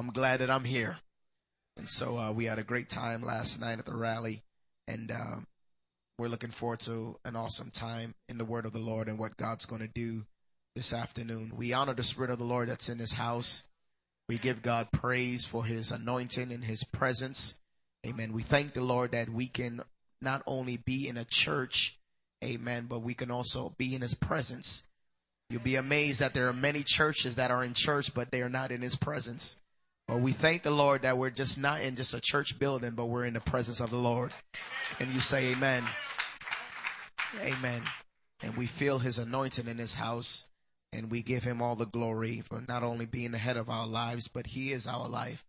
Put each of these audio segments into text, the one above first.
I'm glad that I'm here. And so uh, we had a great time last night at the rally, and uh, we're looking forward to an awesome time in the Word of the Lord and what God's going to do this afternoon. We honor the Spirit of the Lord that's in this house. We give God praise for His anointing and His presence. Amen. We thank the Lord that we can not only be in a church, amen, but we can also be in His presence. You'll be amazed that there are many churches that are in church, but they are not in His presence. But we thank the Lord that we're just not in just a church building, but we're in the presence of the Lord. And you say amen. Amen. And we feel His anointing in His house. And we give Him all the glory for not only being the head of our lives, but He is our life.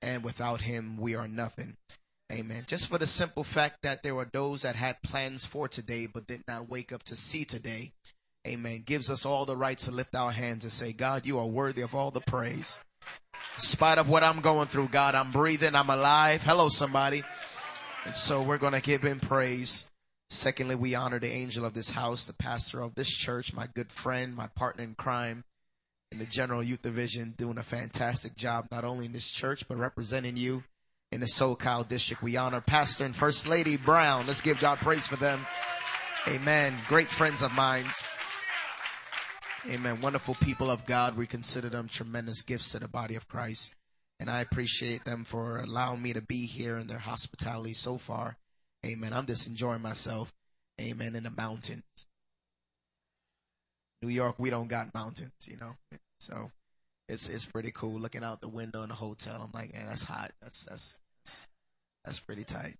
And without Him, we are nothing. Amen. Just for the simple fact that there were those that had plans for today, but did not wake up to see today amen, gives us all the rights to lift our hands and say, God, you are worthy of all the praise. In spite of what I'm going through, God, I'm breathing, I'm alive. Hello, somebody. And so we're going to give him praise. Secondly, we honor the angel of this house, the pastor of this church, my good friend, my partner in crime in the general youth division, doing a fantastic job, not only in this church, but representing you in the SoCal district. We honor Pastor and First Lady Brown. Let's give God praise for them. Amen. Great friends of mine. Amen. Wonderful people of God. We consider them tremendous gifts to the body of Christ. And I appreciate them for allowing me to be here in their hospitality so far. Amen. I'm just enjoying myself. Amen. In the mountains. New York, we don't got mountains, you know. So it's it's pretty cool looking out the window in the hotel. I'm like, man, that's hot. That's that's that's, that's pretty tight.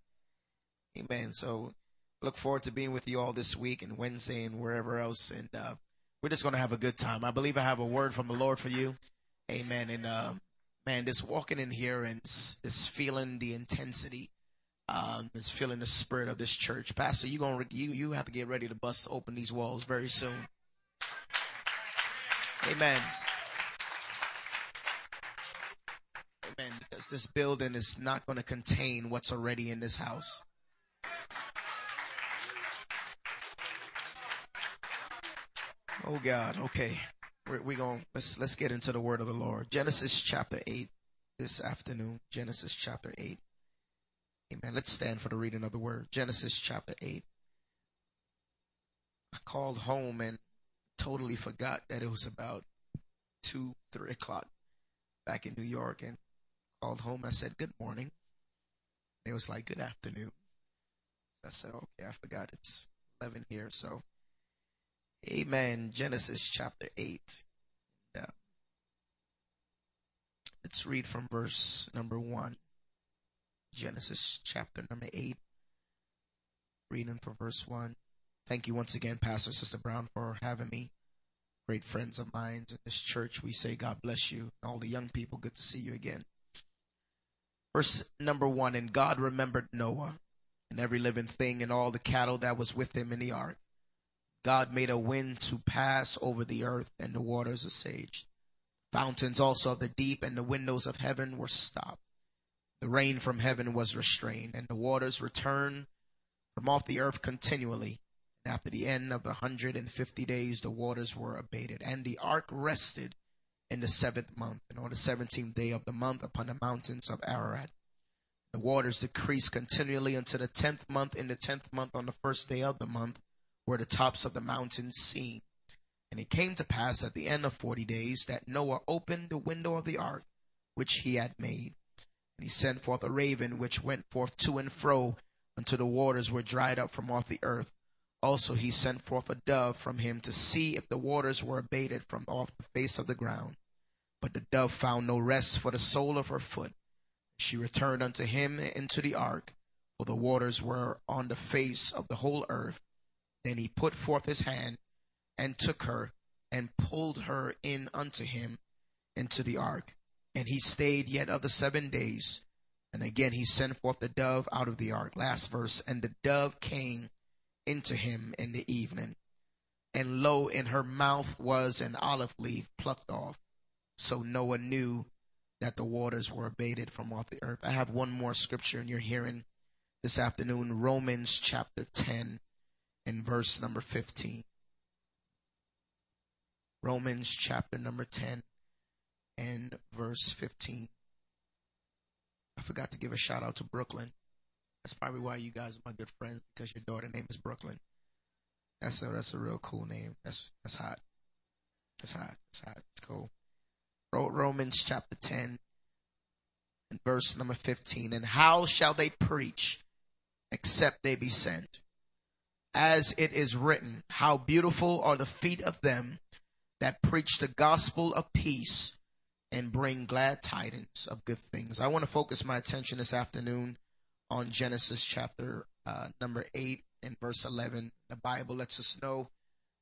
Amen. So look forward to being with you all this week and Wednesday and wherever else. And uh, we're just going to have a good time. I believe I have a word from the Lord for you. Amen. And, uh, man, just walking in here and just feeling the intensity, um, just feeling the spirit of this church. Pastor, you going to, you, you have to get ready to bust open these walls very soon. Amen. Amen. Because this building is not going to contain what's already in this house. Oh God. Okay. We're, we going let's, let's get into the word of the Lord. Genesis chapter 8 this afternoon. Genesis chapter 8. Amen. Let's stand for the reading of the word. Genesis chapter 8. I called home and totally forgot that it was about two, three o'clock back in New York and called home. I said, Good morning. It was like, Good afternoon. I said, Okay, I forgot it's 11 here. So Amen. Genesis chapter 8. Yeah. Let's read from verse number 1. Genesis chapter number 8. Reading from verse 1. Thank you once again, Pastor Sister Brown, for having me. Great friends of mine in this church. We say God bless you. All the young people, good to see you again. Verse number 1 And God remembered Noah and every living thing and all the cattle that was with him in the ark God made a wind to pass over the earth, and the waters assuaged. Fountains also of the deep and the windows of heaven were stopped. The rain from heaven was restrained, and the waters returned from off the earth continually. And after the end of the hundred and fifty days, the waters were abated, and the ark rested in the seventh month, and on the seventeenth day of the month upon the mountains of Ararat. The waters decreased continually until the tenth month. In the tenth month, on the first day of the month, were the tops of the mountains seen. And it came to pass at the end of forty days that Noah opened the window of the ark which he had made. And he sent forth a raven which went forth to and fro until the waters were dried up from off the earth. Also he sent forth a dove from him to see if the waters were abated from off the face of the ground. But the dove found no rest for the sole of her foot. She returned unto him into the ark, for the waters were on the face of the whole earth. Then he put forth his hand and took her and pulled her in unto him into the ark. And he stayed yet other seven days. And again he sent forth the dove out of the ark. Last verse. And the dove came into him in the evening. And lo, in her mouth was an olive leaf plucked off. So Noah knew that the waters were abated from off the earth. I have one more scripture in your hearing this afternoon, Romans chapter 10 in verse number 15. Romans chapter number 10 and verse 15. I forgot to give a shout out to Brooklyn. That's probably why you guys are my good friends because your daughter name is Brooklyn. That's a that's a real cool name. That's that's hot. That's hot. That's hot. It's cool. Romans chapter 10 and verse number 15. And how shall they preach except they be sent? As it is written, how beautiful are the feet of them that preach the gospel of peace and bring glad tidings of good things. I want to focus my attention this afternoon on Genesis chapter uh, number 8 and verse 11. The Bible lets us know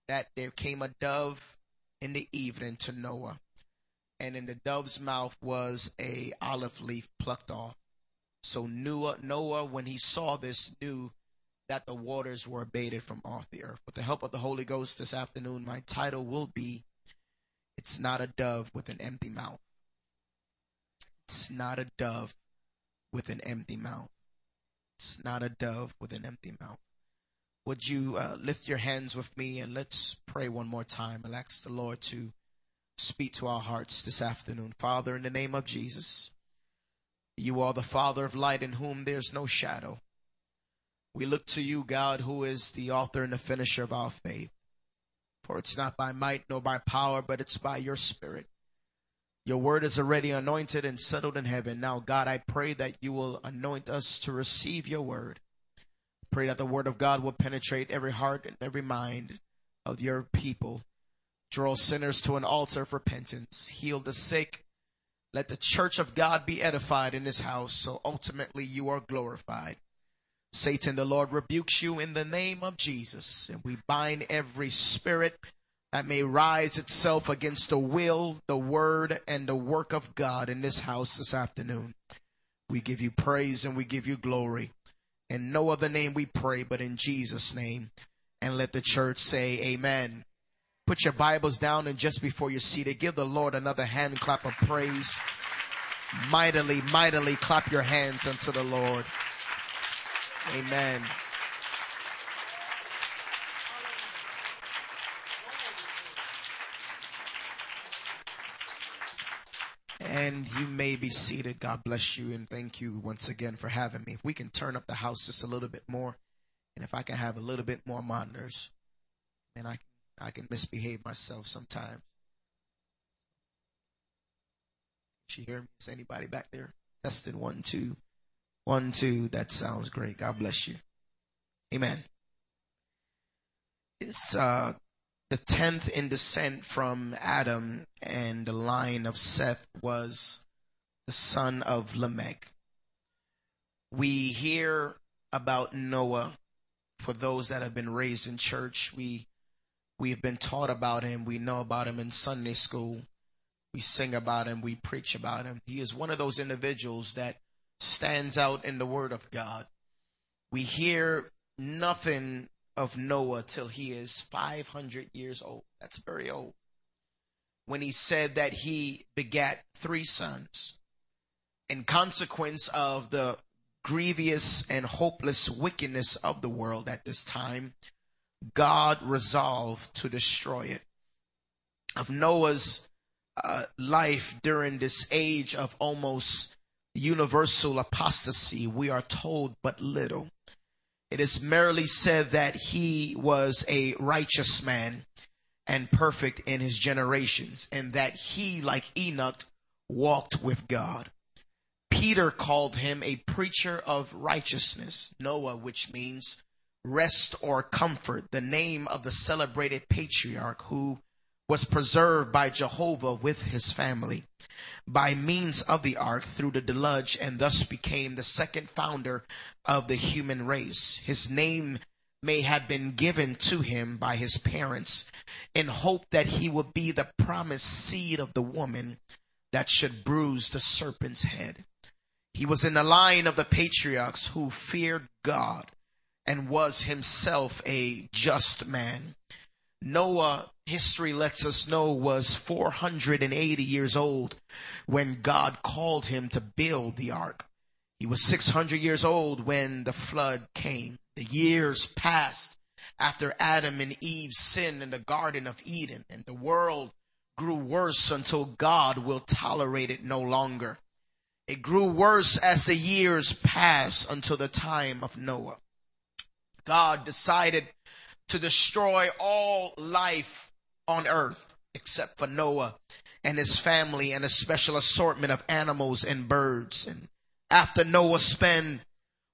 that there came a dove in the evening to Noah, and in the dove's mouth was a olive leaf plucked off. So Noah, Noah, when he saw this, knew that the waters were abated from off the earth. With the help of the Holy Ghost this afternoon, my title will be It's Not a Dove with an Empty Mouth. It's not a dove with an empty mouth. It's not a dove with an empty mouth. Would you uh, lift your hands with me and let's pray one more time and ask the Lord to speak to our hearts this afternoon. Father, in the name of Jesus, you are the Father of light in whom there's no shadow. We look to you, God, who is the author and the finisher of our faith. For it's not by might nor by power, but it's by your Spirit. Your word is already anointed and settled in heaven. Now, God, I pray that you will anoint us to receive your word. Pray that the word of God will penetrate every heart and every mind of your people. Draw sinners to an altar of repentance. Heal the sick. Let the church of God be edified in this house so ultimately you are glorified. Satan, the Lord rebukes you in the name of Jesus. And we bind every spirit that may rise itself against the will, the word, and the work of God in this house this afternoon. We give you praise and we give you glory. In no other name we pray, but in Jesus' name. And let the church say amen. Put your Bibles down and just before you're seated, give the Lord another hand clap of praise. Mightily, mightily clap your hands unto the Lord. Amen. And you may be seated. God bless you and thank you once again for having me. If we can turn up the house just a little bit more, and if I can have a little bit more monitors, and I I can misbehave myself sometimes. She hear me? Is anybody back there? Testing one, two, one, two. That sounds great. God bless you. Amen. It's uh the tenth in descent from Adam and the line of Seth was the son of Lamech. We hear about Noah for those that have been raised in church. We we have been taught about him. We know about him in Sunday school. We sing about him. We preach about him. He is one of those individuals that stands out in the Word of God. We hear nothing of Noah till he is 500 years old. That's very old. When he said that he begat three sons. In consequence of the grievous and hopeless wickedness of the world at this time, God resolved to destroy it. Of Noah's uh, life during this age of almost universal apostasy, we are told but little. It is merely said that he was a righteous man and perfect in his generations, and that he, like Enoch, walked with God. Peter called him a preacher of righteousness, Noah, which means rest or comfort, the name of the celebrated patriarch who was preserved by Jehovah with his family by means of the ark through the deluge and thus became the second founder of the human race. His name may have been given to him by his parents in hope that he would be the promised seed of the woman that should bruise the serpent's head. He was in the line of the patriarchs who feared God and was himself a just man. Noah, history lets us know, was 480 years old when God called him to build the ark. He was 600 years old when the flood came. The years passed after Adam and Eve sinned in the Garden of Eden and the world grew worse until God will tolerate it no longer. It grew worse as the years passed until the time of Noah. God decided to destroy all life on earth except for Noah and his family and a special assortment of animals and birds. And after Noah spent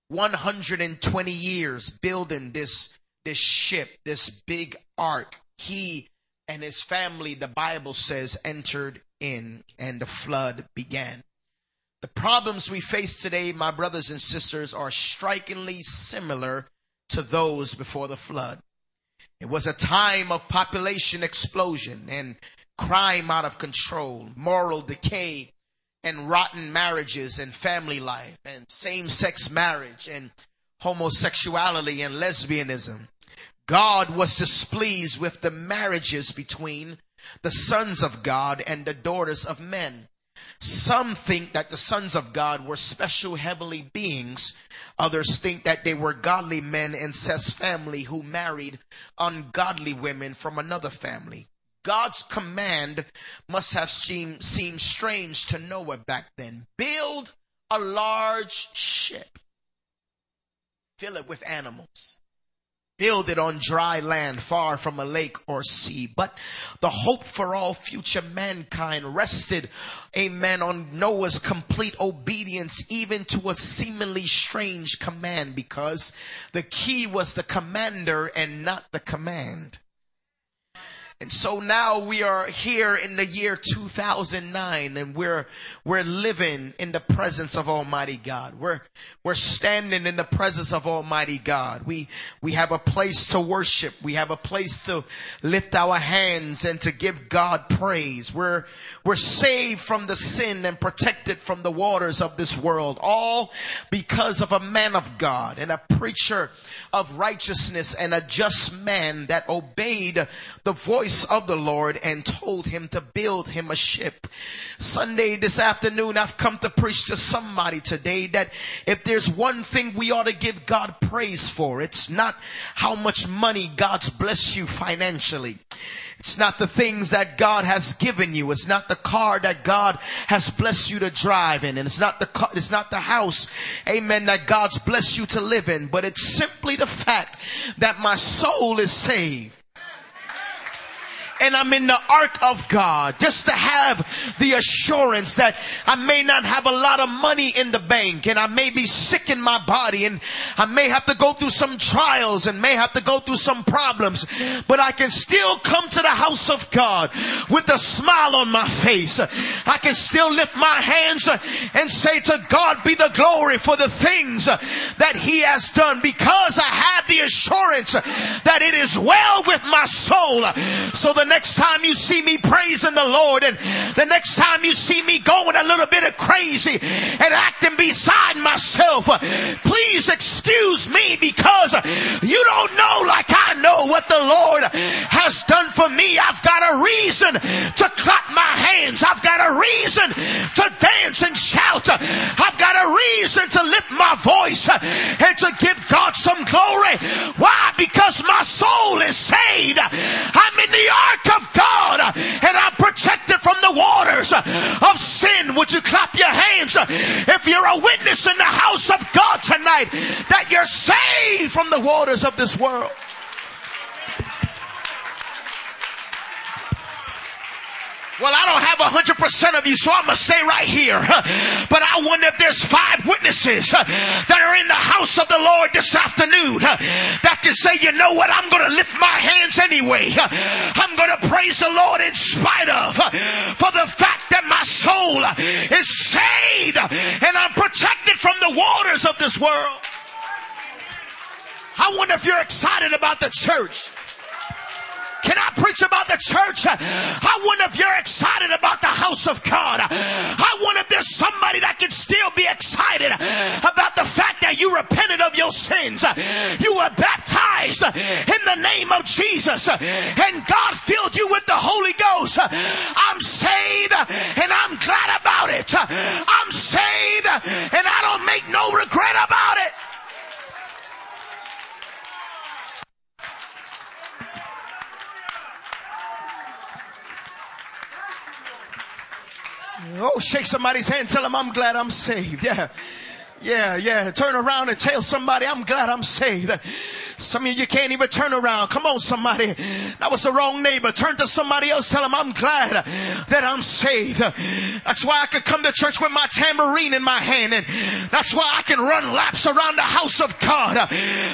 120 years building this, this ship, this big ark, he and his family, the Bible says, entered in and the flood began. The problems we face today, my brothers and sisters, are strikingly similar to those before the flood. It was a time of population explosion and crime out of control, moral decay, and rotten marriages and family life, and same sex marriage, and homosexuality and lesbianism. God was displeased with the marriages between the sons of God and the daughters of men. Some think that the sons of God were special heavenly beings. Others think that they were godly men in Seth's family who married ungodly women from another family. God's command must have seemed, seemed strange to Noah back then. Build a large ship. Fill it with animals build it on dry land far from a lake or sea. But the hope for all future mankind rested, amen, on Noah's complete obedience even to a seemingly strange command because the key was the commander and not the command. And so now we are here in the year 2009 and we're, we're living in the presence of Almighty God. We're, we're standing in the presence of Almighty God. We, we have a place to worship. We have a place to lift our hands and to give God praise. We're, we're saved from the sin and protected from the waters of this world. All because of a man of God and a preacher of righteousness and a just man that obeyed the voice voice of the Lord and told him to build him a ship. Sunday this afternoon, I've come to preach to somebody today that if there's one thing we ought to give God praise for, it's not how much money God's blessed you financially. It's not the things that God has given you. It's not the car that God has blessed you to drive in. And it's not the car, it's not the house, amen, that God's blessed you to live in. But it's simply the fact that my soul is saved and I'm in the ark of God just to have the assurance that I may not have a lot of money in the bank and I may be sick in my body and I may have to go through some trials and may have to go through some problems, but I can still come to the house of God with a smile on my face. I can still lift my hands and say to God be the glory for the things that he has done because I have the assurance that it is well with my soul. So the next time you see me praising the Lord and the next time you see me going a little bit of crazy and acting beside myself, please excuse me because you don't know like I know what the Lord has done for me. I've got a reason to clap my hands. I've got a reason to dance and shout. I've got a reason to lift my voice and to give God some glory. Why? Because my soul is saved. I'm in the ark of God and I'm protected from the waters of sin. Would you clap your hands if you're a witness in the house of God tonight that you're saved from the waters of this world? Well, I don't have a hundred percent of you, so I'm gonna stay right here. But I wonder if there's five witnesses uh, that are in the house of the Lord this afternoon uh, that can say, you know what, I'm gonna lift my hands anyway. I'm gonna praise the Lord in spite of uh, for the fact that my soul is saved and I'm protected from the waters of this world. I wonder if you're excited about the church. Can I preach about the church? I wonder if you're excited about the house of God. I wonder if there's somebody that can still be excited about the fact that you repented of your sins. You were baptized in the name of Jesus and God filled you with the Holy Ghost. I'm saved and I'm glad about it. I'm saved and I don't make no regret about it. Oh, shake somebody's hand. Tell them I'm glad I'm saved. Yeah. Yeah, yeah. Turn around and tell somebody, I'm glad I'm saved. Some of you can't even turn around. Come on, somebody. That was the wrong neighbor. Turn to somebody else. Tell them I'm glad that I'm saved. That's why I could come to church with my tambourine in my hand. And that's why I can run laps around the house of God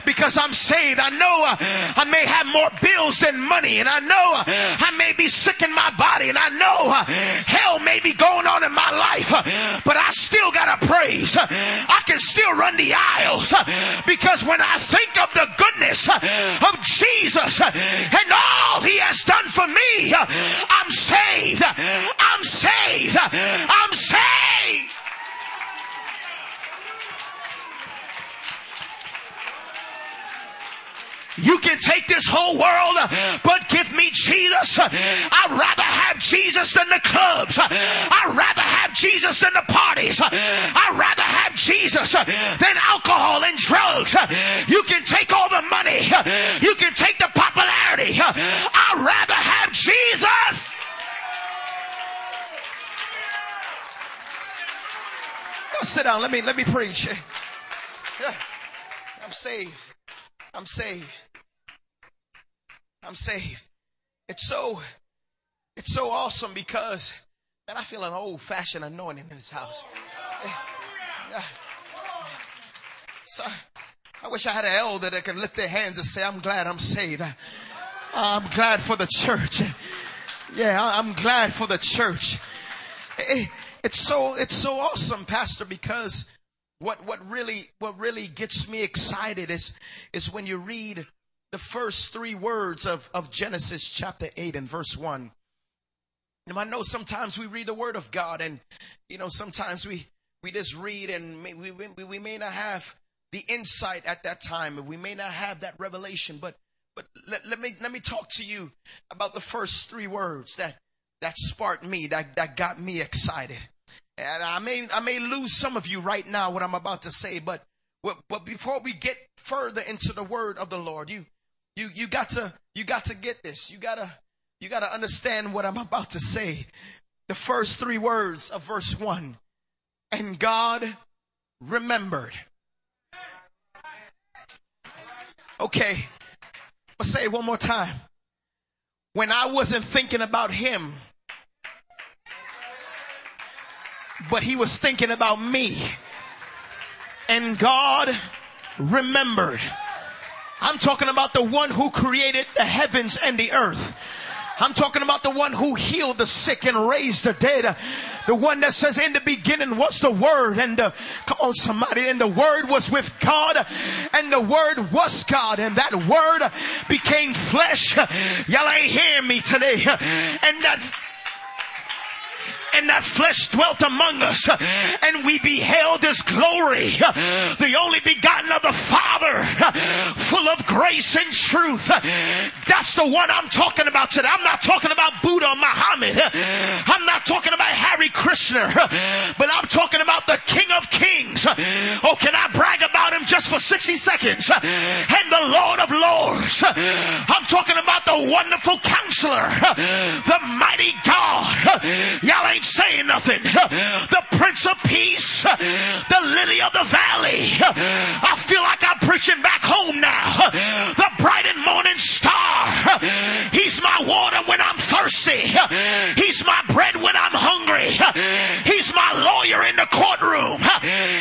because I'm saved. I know uh, I may have more bills than money and I know uh, I may be sick in my body and I know uh, hell may be going on in my life, but I still got to praise. I can still run the aisles because when I think of the goodness uh, of Jesus uh, and all he has done for me, uh, I'm saved. I'm saved. I'm saved. You can take this whole world, but give me Jesus. I'd rather have Jesus than the clubs. I'd rather have Jesus than the parties. I'd rather have Jesus than alcohol and drugs. You can take all the money. You can take the popularity. I'd rather have Jesus. Go sit down. Let me let me preach. I'm saved. I'm saved. I'm saved. It's so, it's so awesome because, man, I feel an old fashioned anointing in this house. So, I wish I had an elder that can lift their hands and say, I'm glad I'm saved. I'm glad for the church. Yeah, I'm glad for the church. It's so, it's so awesome, pastor, because what, what really, what really gets me excited is, is when you read the first three words of, of Genesis chapter 8 and verse 1. And I know sometimes we read the word of God and, you know, sometimes we, we just read and we, we, we may not have the insight at that time and we may not have that revelation, but, but let, let me, let me talk to you about the first three words that, that sparked me, that, that got me excited. And I may, I may lose some of you right now what I'm about to say, but, but before we get further into the word of the Lord, you, you, you got to, you got to get this. You gotta, you gotta understand what I'm about to say. The first three words of verse one. And God remembered. Okay. I'll say it one more time. When I wasn't thinking about him, but he was thinking about me. And God remembered. I'm talking about the one who created the heavens and the earth. I'm talking about the one who healed the sick and raised the dead. The one that says in the beginning was the word and uh, come on somebody and the word was with God and the word was God and that word became flesh. Y'all ain't hearing me today. And that and that flesh dwelt among us and we beheld his glory, the only begotten of the Father, full of grace and truth. That's the one I'm talking about today. I'm not talking about Buddha or Muhammad. I'm not talking about Hare Krishna, but I'm talking about the King of Kings. Oh, can I brag about him just for 60 seconds? And the Lord of Lords. I'm talking about the wonderful counselor, the mighty God. Y'all ain't ain't saying nothing. The Prince of Peace, the lily of the valley. I feel like I'm preaching back home now. The bright and morning star. He's my water when I'm thirsty. He's my bread when I'm hungry. He's my lawyer in the courtroom.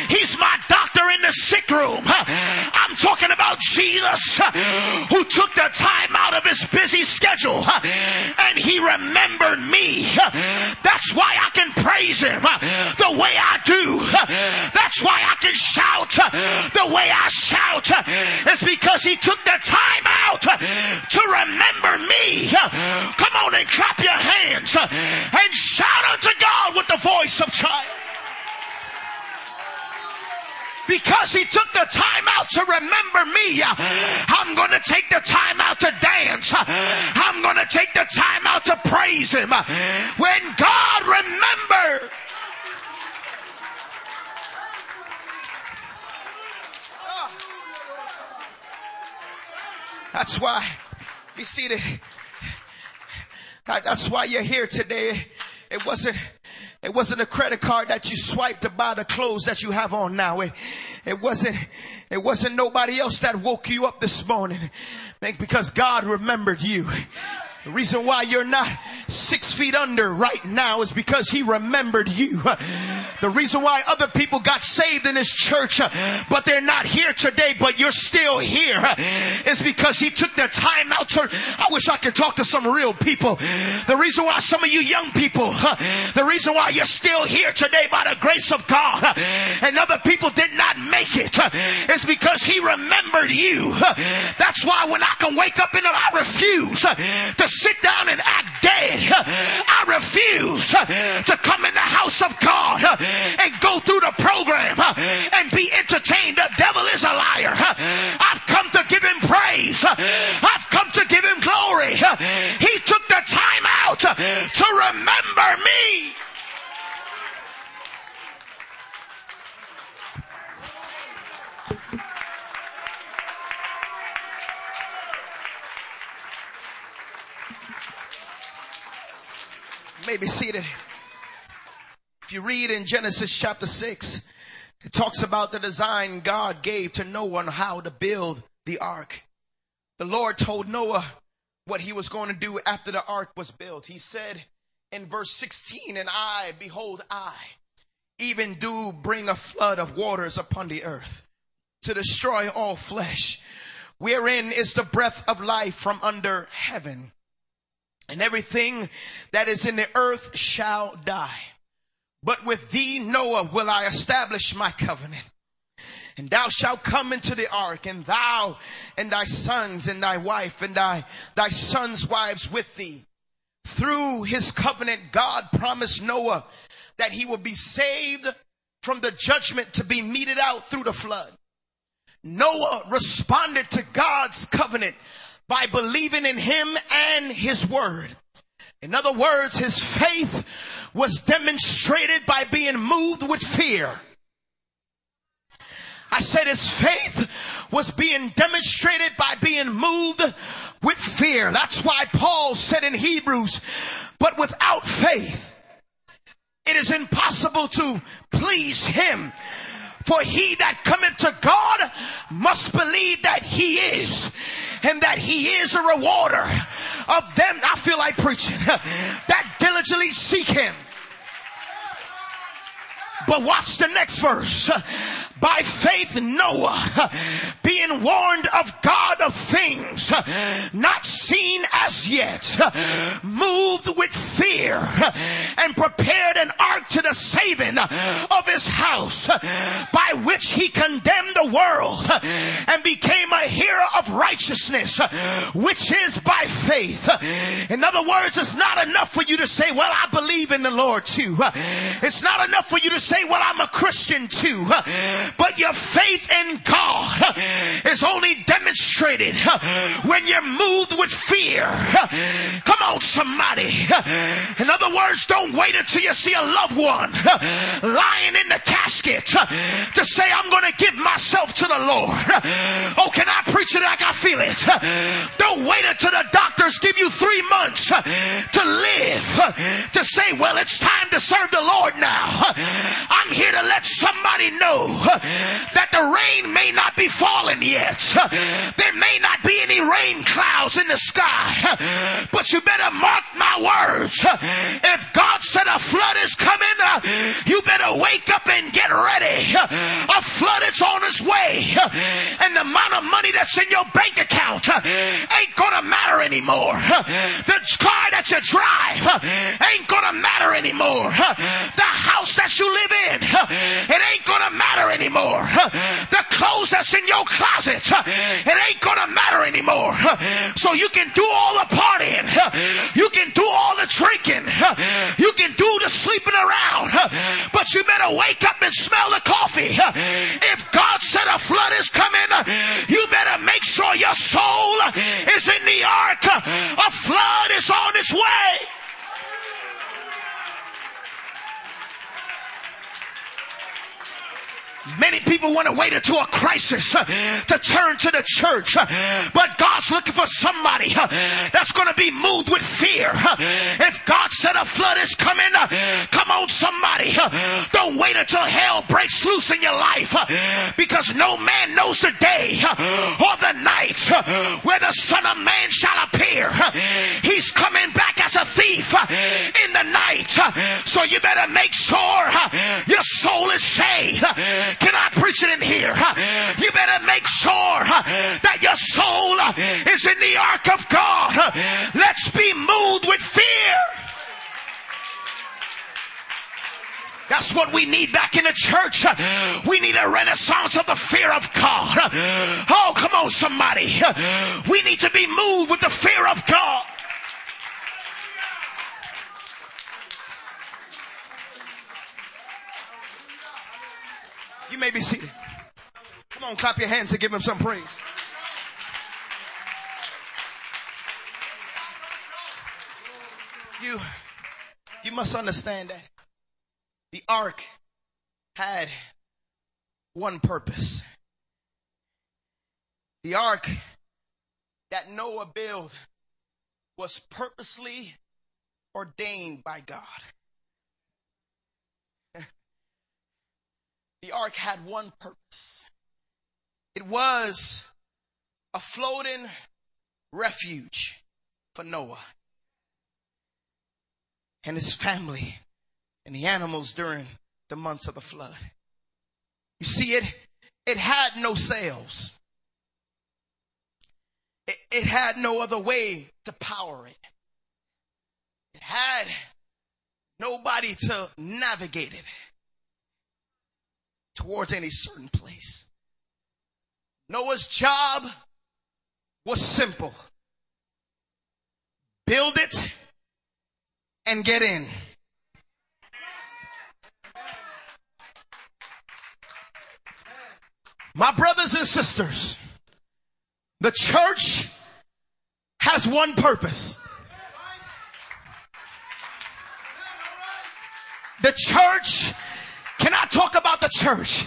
He's my doctor in the sick room. I'm talking about Jesus who took the time out of his busy schedule and he remembered me. That's why I can praise him uh, the way I do. Uh, that's why I can shout uh, the way I shout. It's because he took the time out to remember me. Come on and clap your hands and shout unto God with the voice of triumph because he took the time out to remember me. I'm going to take the time out to dance. I'm going to take the time out to praise him. When God remembered. That's why, be seated. That's why you're here today. It wasn't, it wasn't a credit card that you swiped to buy the clothes that you have on now. It, it wasn't, it wasn't nobody else that woke you up this morning because God remembered you. The reason why you're not six feet under right now is because he remembered you. The reason why other people got saved in this church, but they're not here today, but you're still here is because he took the time out to, I wish I could talk to some real people. The reason why some of you young people, the reason why you're still here today by the grace of God and other people did not make it is because he remembered you. That's why when I can wake up in the, I refuse to sit down and act dead. I refuse to come in the house of God and go through the program and be entertained. The devil is a liar. I've come to give him praise. I've come to give him glory. He took the time out to remember me. May be seated. If you read in Genesis chapter 6, it talks about the design God gave to Noah on how to build the ark. The Lord told Noah what he was going to do after the ark was built. He said in verse 16, And I, behold, I, even do bring a flood of waters upon the earth to destroy all flesh, wherein is the breath of life from under heaven and everything that is in the earth shall die. But with thee, Noah, will I establish my covenant. And thou shalt come into the ark, and thou and thy sons and thy wife and thy, thy sons' wives with thee. Through his covenant, God promised Noah that he would be saved from the judgment to be meted out through the flood. Noah responded to God's covenant by believing in him and his word. In other words, his faith was demonstrated by being moved with fear. I said his faith was being demonstrated by being moved with fear. That's why Paul said in Hebrews, but without faith, it is impossible to please him. For he that cometh to God must believe that he is and that he is a rewarder of them. I feel like preaching that diligently seek him. But watch the next verse. By faith, Noah, being warned of God of things not seen as yet, moved with fear and prepared an ark to the saving of his house, by which he condemned the world and became a hero of righteousness, which is by faith. In other words, it's not enough for you to say, well, I believe in the Lord too. It's not enough for you to say, well, I'm a Christian too. But your faith in God is only demonstrated when you're moved with fear. Come on, somebody. In other words, don't wait until you see a loved one lying in the casket to say, I'm going to give myself to the Lord. Oh, can I preach it like I feel it? Don't wait until the doctors give you three months to live to say, well, it's time to serve the Lord now. I'm here to let somebody know that the rain may not be falling yet. There may not be any rain clouds in the sky, but you better mark my words. If God said a flood is coming, you better wake up and get ready. A flood is on its way, and the amount of money that's in your bank account ain't gonna matter anymore. The car that you drive ain't gonna matter anymore. The house that you live in, it ain't gonna matter anymore. The clothes that's in your closet, it ain't gonna matter anymore. So you can do all the partying, you can do all the drinking, you can do the sleeping around, but you better wake up and smell the coffee. If God said a flood is coming, you better make sure your soul is in the ark. A flood is on its way. Many people want to wait until a crisis uh, to turn to the church, uh, but God's looking for somebody uh, that's going to be moved with fear. Uh, if God said a flood is coming, uh, come on, somebody. Uh, don't wait until hell breaks loose in your life because no man knows the day or the night where the Son of Man shall appear. He's coming back as a thief uh, in the night. Uh, so you better make sure uh, your soul is saved. Can I preach it in here? You better make sure that your soul is in the ark of God. Let's be moved with fear. That's what we need back in the church. We need a renaissance of the fear of God. Oh, come on, somebody. We need to be moved with the fear of God. You may be seated. Come on, clap your hands and give him some praise. You, you must understand that the ark had one purpose. The ark that Noah built was purposely ordained by God. The ark had one purpose. It was a floating refuge for Noah and his family and the animals during the months of the flood. You see, it, it had no sails. It, it had no other way to power it. It had nobody to navigate it towards any certain place. Noah's job was simple. Build it and get in. My brothers and sisters, the church has one purpose. The church, talk about the church?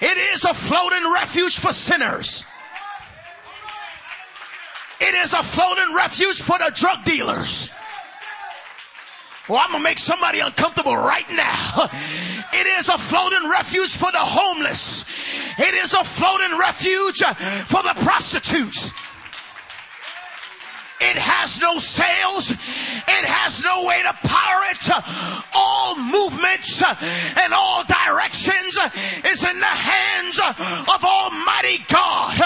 It is a floating refuge for sinners. It is a floating refuge for the drug dealers. Well, I'm gonna make somebody uncomfortable right now. It is a floating refuge for the homeless. It is a floating refuge for the prostitutes. It has no sails. It has no way to power it. All movements and all directions is in the hands of Almighty God.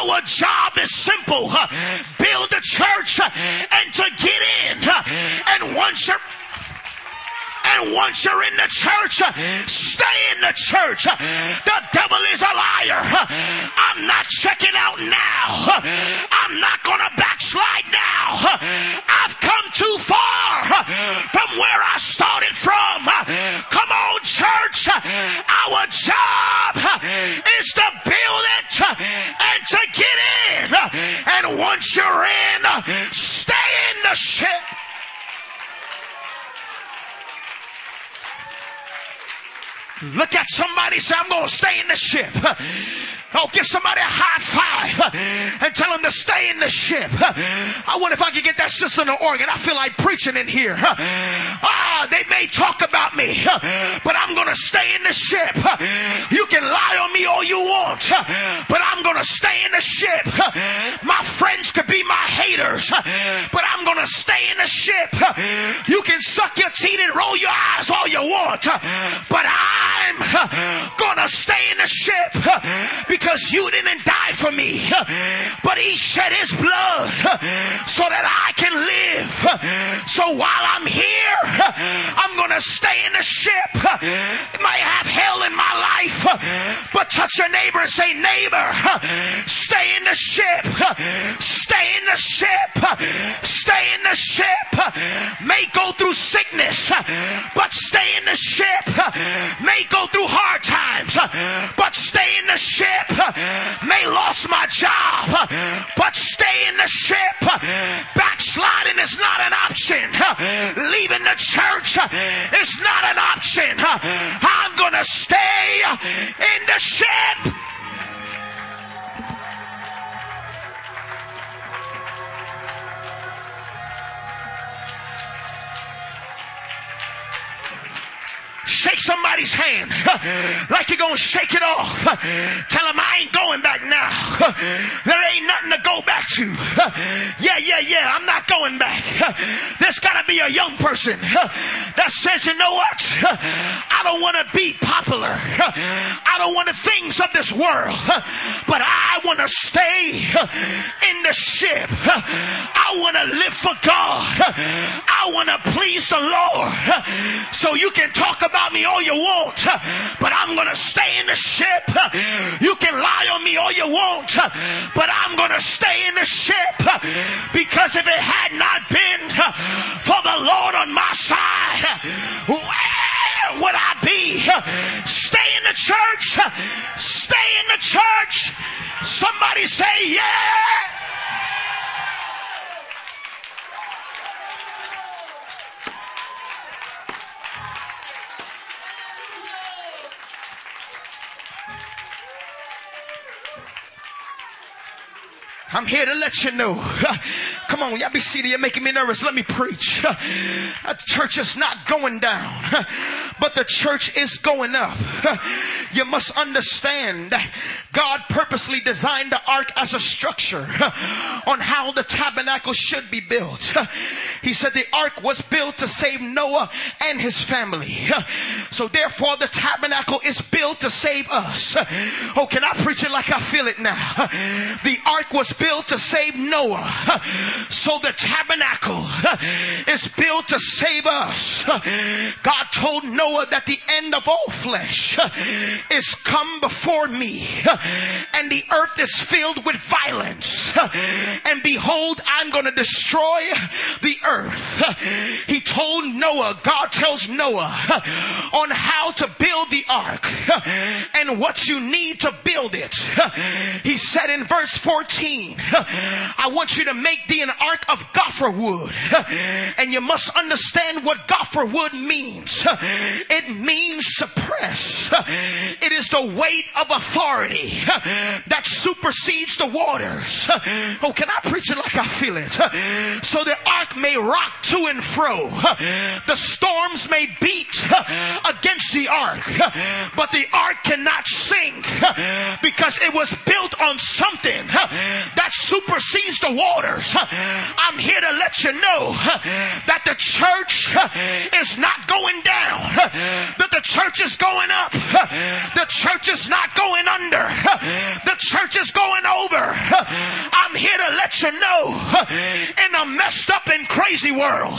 Our job is simple. Build the church and to get in. And once you're and once you're in the church, stay in the church. The devil is a liar. I'm not checking out now. I'm not going to backslide now. I've come too far from where I started from. Come on, church. Our job is to build it and to get in. And once you're in, stay in the ship. Look at somebody say, I'm going to stay in the ship. Oh, give somebody a high five and tell them to stay in the ship. I wonder if I could get that sister the organ. I feel like preaching in here. Ah, they may talk about me, but I'm going to stay in the ship. You can lie on me all you want, but I'm going to stay in the ship. My friends could be my haters, but I'm going to stay in the ship. You can suck your teeth and roll your eyes all you want, but I'm to stay in the ship because you didn't die for me, but he shed his blood so that I can live. So while I'm here, I'm to stay in the ship. It might have hell in my life, but touch your neighbor and say, neighbor, stay in the ship. Stay in the ship. Stay in the ship. May go through sickness, but stay in the ship. May go through hard times, uh, but stay in the ship. Uh, may lost my job, uh, but stay in the ship. Backsliding is not an option. Leaving the church is not an option. I'm gonna stay in the ship. Shake somebody's hand like you're going to shake it off. Tell them I ain't going back now. There ain't nothing to go back to. Yeah, yeah, yeah, I'm not going back. There's got to be a young person that says, you know what? I don't want to be popular. I don't want the things of this world, but I want to stay in the ship. I want to live for God. I want to please the Lord. So you can talk about about me all you want, but I'm going to stay in the ship. You can lie on me all you want, but I'm going to stay in the ship because if it had not been for the Lord on my side, where would I be? Stay in the church. Stay in the church. Somebody say, yeah. I'm here to let you know. Come on, y'all be seated. You're making me nervous. Let me preach. The church is not going down, but the church is going up. You must understand that God purposely designed the ark as a structure on how the tabernacle should be built. He said the ark was built to save Noah and his family. So therefore the tabernacle is built to save us. Oh, can I preach it like I feel it now? The ark was built to save Noah. So the tabernacle is built to save us. God told Noah that the end of all flesh is come before me and the earth is filled with violence. And behold, I'm going to destroy the earth. He told Noah, God tells Noah on how to build the ark and what you need to build it. He said in verse 14, I want you to make thee an ark of gopher wood. And you must understand what gopher wood means. It means suppress. It is the weight of authority that supersedes the waters. Oh, can I preach it like I feel it? So the ark may rock to and fro. The storms may beat against the ark, but the ark cannot sink because it was built on something that supersedes the waters. I'm here to let you know that the church is not going down, that the church is going up, the church is not going under, the church is going over. I'm here to let you know in a messed up and crazy world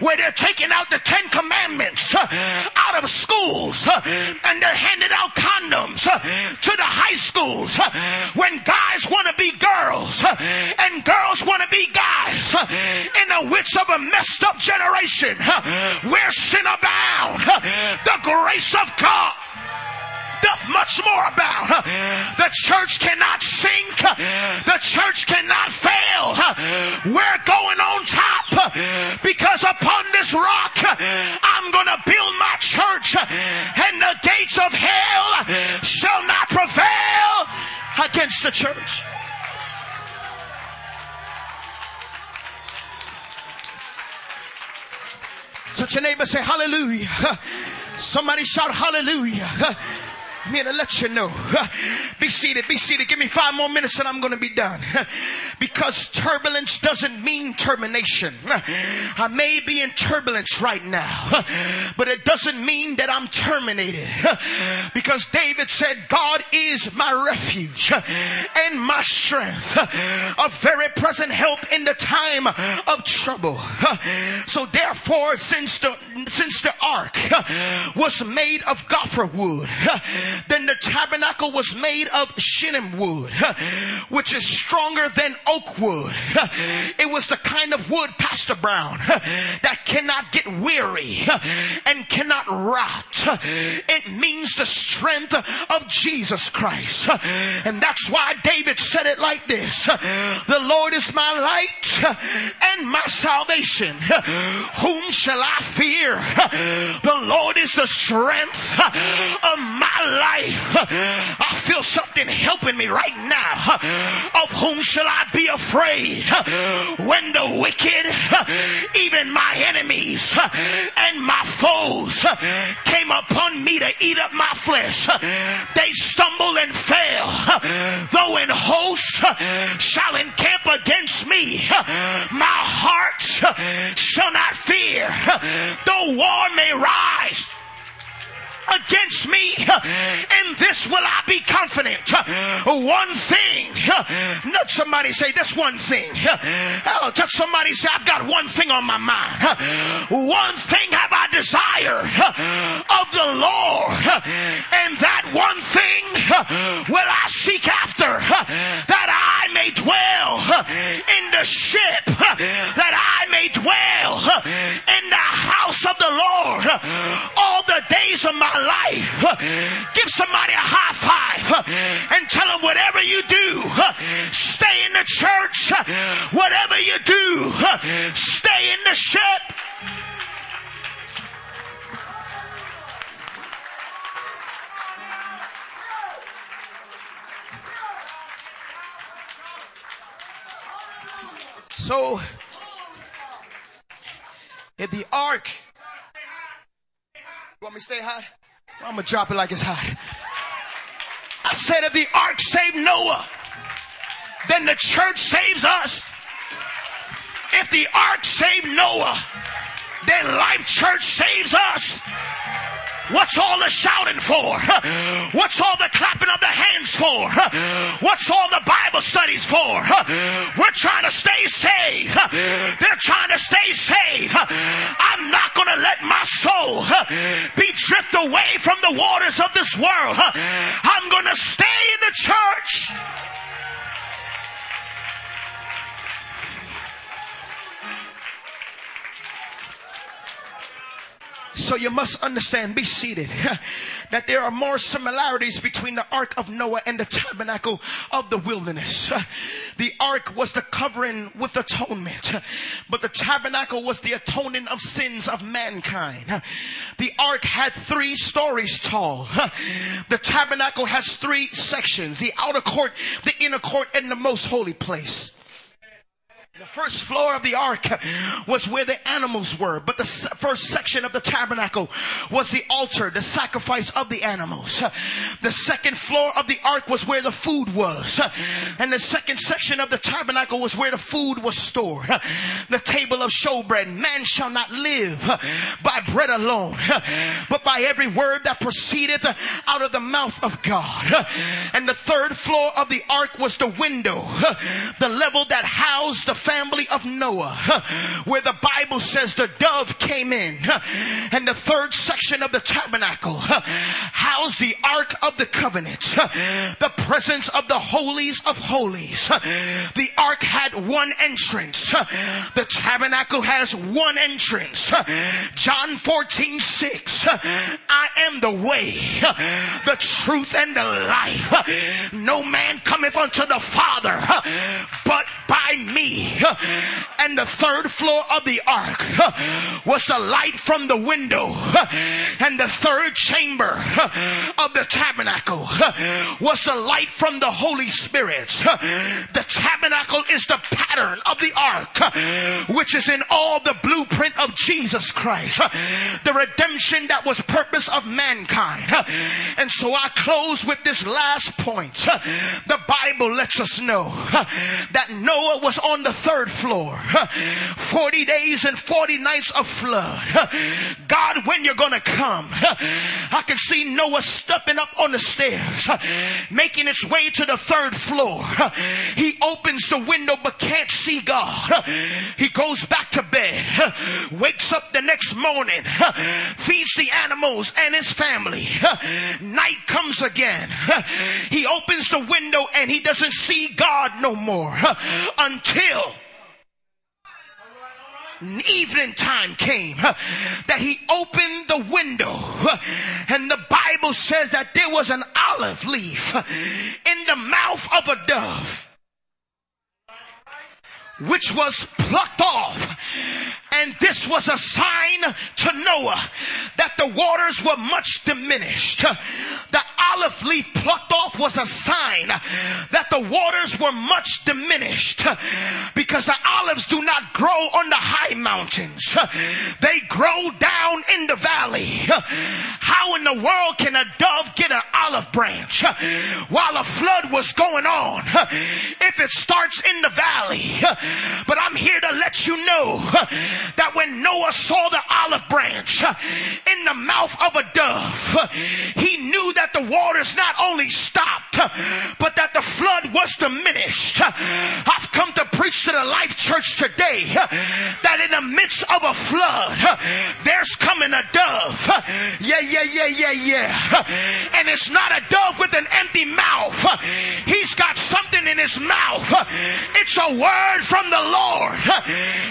where they're taking out the Ten Commandments out of schools and they're handing out condoms to the high schools when guys want to be girls and girls want to be guys in the width of a messed up generation where sin abound the grace of God much more about. The church cannot sink. The church cannot fail. We're going on top because upon this rock I'm going to build my church and the gates of hell shall not prevail against the church. Touch your neighbor, say hallelujah. Somebody shout hallelujah. I'm here to let you know. Be seated, be seated. Give me five more minutes and I'm going to be done. Because turbulence doesn't mean termination. I may be in turbulence right now, but it doesn't mean that I'm terminated. Because David said, God is my refuge and my strength, a very present help in the time of trouble. So therefore, since the, since the ark was made of gopher wood, Then the tabernacle was made of shittim wood, which is stronger than oak wood. It was the kind of wood, Pastor Brown, that cannot get weary and cannot rot. It means the strength of Jesus Christ. And that's why David said it like this. The Lord is my light and my salvation. Whom shall I fear? The Lord is the strength of my life. I feel something helping me right now. Of whom shall I be afraid? When the wicked, even my enemies and my foes came upon me to eat up my flesh, they stumble and fail. Though in hosts shall encamp against me, my heart shall not fear. Though war may rise against me. In this will I be confident. One thing. Not somebody say this one thing. Oh, touch somebody say I've got one thing on my mind. One thing have I desire of the Lord. And that one thing will I seek after that I may dwell in the ship that I may dwell in the house of the Lord all the days of my life. Give somebody a high five and tell them whatever you do, stay in the church. Whatever you do, stay in the ship. So, if the ark, you want me to stay hot? I'm gonna drop it like it's hot. I said if the ark saved Noah, then the church saves us. If the ark saved Noah, then Life Church saves us. What's all the shouting for? What's all the clapping of the hands for? What's all the Bible studies for? We're trying to stay safe. They're trying to stay safe. I'm not going to let my soul be drift away from the waters of this world. I'm going to stay in the church. So you must understand, be seated, that there are more similarities between the ark of Noah and the tabernacle of the wilderness. The ark was the covering with atonement, but the tabernacle was the atoning of sins of mankind. The ark had three stories tall. The tabernacle has three sections, the outer court, the inner court, and the most holy place. The first floor of the ark was where the animals were, but the first section of the tabernacle was the altar, the sacrifice of the animals. The second floor of the ark was where the food was, and the second section of the tabernacle was where the food was stored. The table of showbread. Man shall not live by bread alone, but by every word that proceedeth out of the mouth of God. And the third floor of the ark was the window, the level that housed the family of Noah, where the Bible says the dove came in, and the third section of the tabernacle housed the ark of the covenant, the presence of the holies of holies. The ark had one entrance. The tabernacle has one entrance. John 14, 6. I am the way, the truth, and the life. No man cometh unto the Father but by me. And the third floor of the ark was the light from the window. And the third chamber of the tabernacle was the light from the Holy Spirit. The tabernacle is the pattern of the ark, which is in all the blueprint of Jesus Christ. The redemption that was purpose of mankind. And so I close with this last point. The Bible lets us know that Noah was on the third floor. 40 days and 40 nights of flood. God, when you're gonna come? I can see Noah stepping up on the stairs, making its way to the third floor. He opens the window but can't see God. He goes back to bed, wakes up the next morning, feeds the animals and his family. Night comes again. He opens the window and he doesn't see God no more until evening time came that he opened the window and the Bible says that there was an olive leaf in the mouth of a dove which was plucked off. And this was a sign to Noah that the waters were much diminished. The olive leaf plucked off was a sign that the waters were much diminished because the olives do not grow on the high mountains. They grow down in the valley. How in the world can a dove get olive branch while a flood was going on if it starts in the valley? But I'm here to let you know that when Noah saw the olive branch in the mouth of a dove, he knew that the waters not only stopped, but that the flood was diminished. I've come to preach to the life church today that in the midst of a flood, there's coming a dove. Yeah, yeah, yeah, yeah, yeah. And it's not a dove with an empty mouth. He's got something in his mouth. It's a word from the Lord.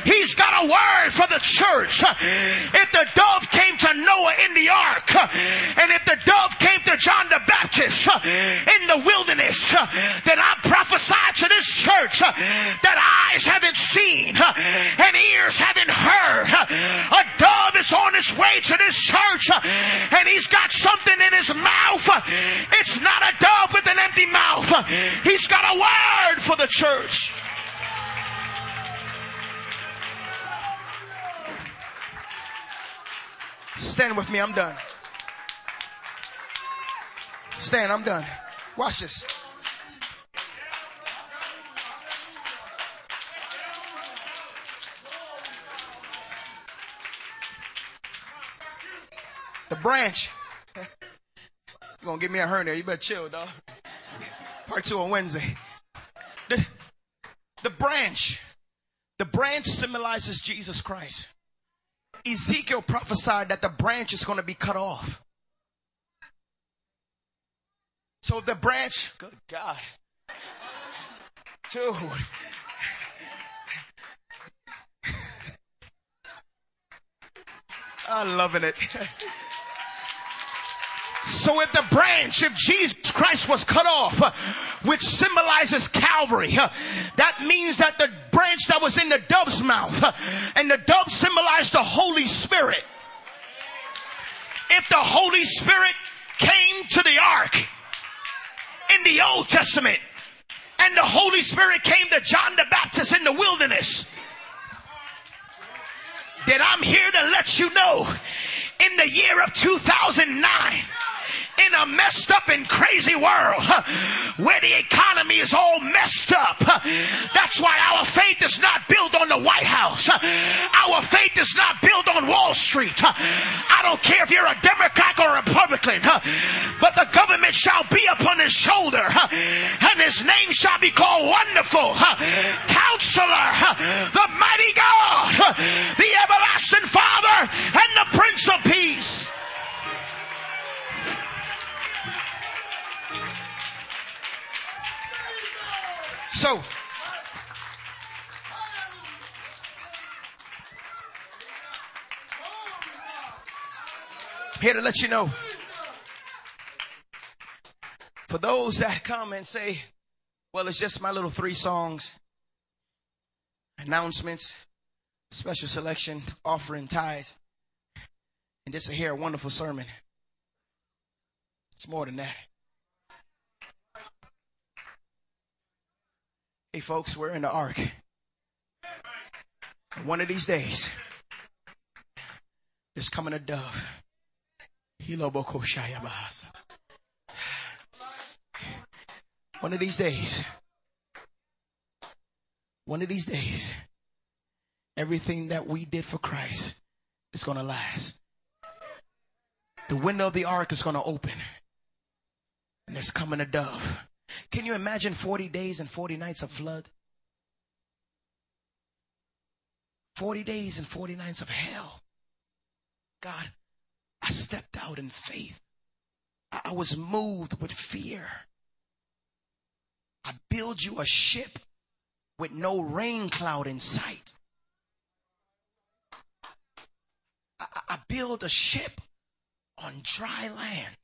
He's got a word for the church. If the dove came to Noah in the ark, and if the dove came to John the Baptist in the wilderness, then I prophesy to this church that eyes haven't seen and ears haven't heard. A dove is on his way to this church and he's got something in his mouth. It's not a dove with an empty mouth. He's got a word for the church. Stand with me, I'm done. Stand, I'm done. Watch this. The branch. Gonna give me a hernia. You better chill, dog. Part two on Wednesday. The, the branch. The branch symbolizes Jesus Christ. Ezekiel prophesied that the branch is going to be cut off. So the branch, good God. Dude. I'm loving it. So if the branch, if Jesus Christ was cut off, which symbolizes Calvary, that means that the branch that was in the dove's mouth, and the dove symbolized the Holy Spirit. If the Holy Spirit came to the ark in the Old Testament, and the Holy Spirit came to John the Baptist in the wilderness, then I'm here to let you know in the year of 2009, in a messed up and crazy world where the economy is all messed up. That's why our faith is not built on the White House. Our faith is not built on Wall Street. I don't care if you're a Democrat or a Republican, but the government shall be upon his shoulder and his name shall be called Wonderful Counselor, the Mighty God, the Everlasting Father, and the Prince of Peace. So, here to let you know for those that come and say, well, it's just my little three songs, announcements, special selection, offering tithes, and just to hear a wonderful sermon. It's more than that. Hey, folks, we're in the ark. One of these days, there's coming a dove. One of these days, one of these days, everything that we did for Christ is going to last. The window of the ark is going to open, and there's coming a dove. Can you imagine 40 days and 40 nights of flood? 40 days and 40 nights of hell. God, I stepped out in faith. I was moved with fear. I build you a ship with no rain cloud in sight. I, I build a ship on dry land.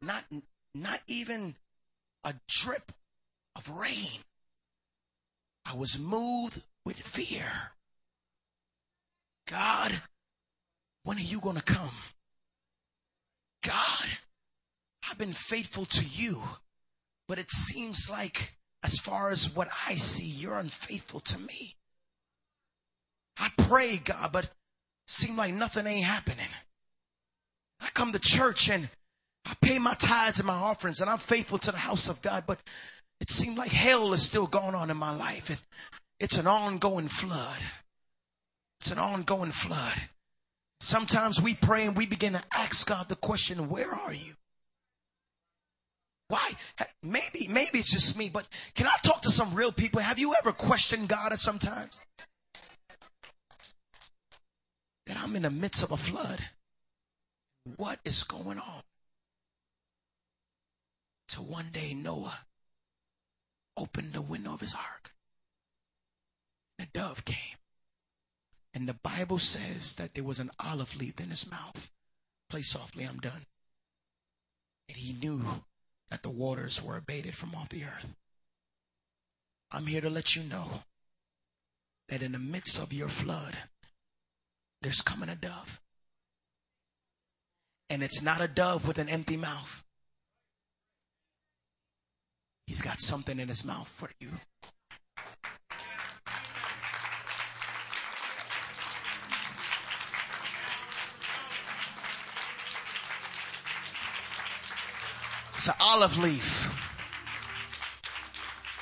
Not, not even a drip of rain. I was moved with fear. God, when are you going to come? God, I've been faithful to you, but it seems like, as far as what I see, you're unfaithful to me. I pray, God, but seem like nothing ain't happening. I come to church and I pay my tithes and my offerings and I'm faithful to the house of God, but it seems like hell is still going on in my life and it's an ongoing flood. It's an ongoing flood. Sometimes we pray and we begin to ask God the question, where are you? Why? Maybe, maybe it's just me, but can I talk to some real people? Have you ever questioned God at sometimes? That I'm in the midst of a flood. What is going on? So one day Noah opened the window of his ark. And a dove came. And the Bible says that there was an olive leaf in his mouth. Play softly, I'm done. And he knew that the waters were abated from off the earth. I'm here to let you know that in the midst of your flood, there's coming a dove. And it's not a dove with an empty mouth. He's got something in his mouth for you. It's an olive leaf,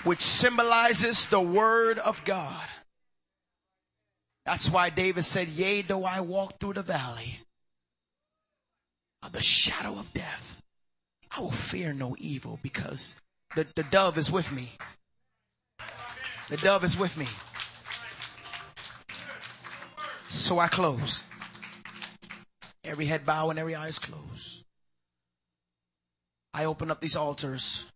which symbolizes the word of God. That's why David said, Yea, though I walk through the valley of the shadow of death, I will fear no evil because the, the dove is with me. The dove is with me. So I close. Every head bow and every eye is closed. I open up these altars.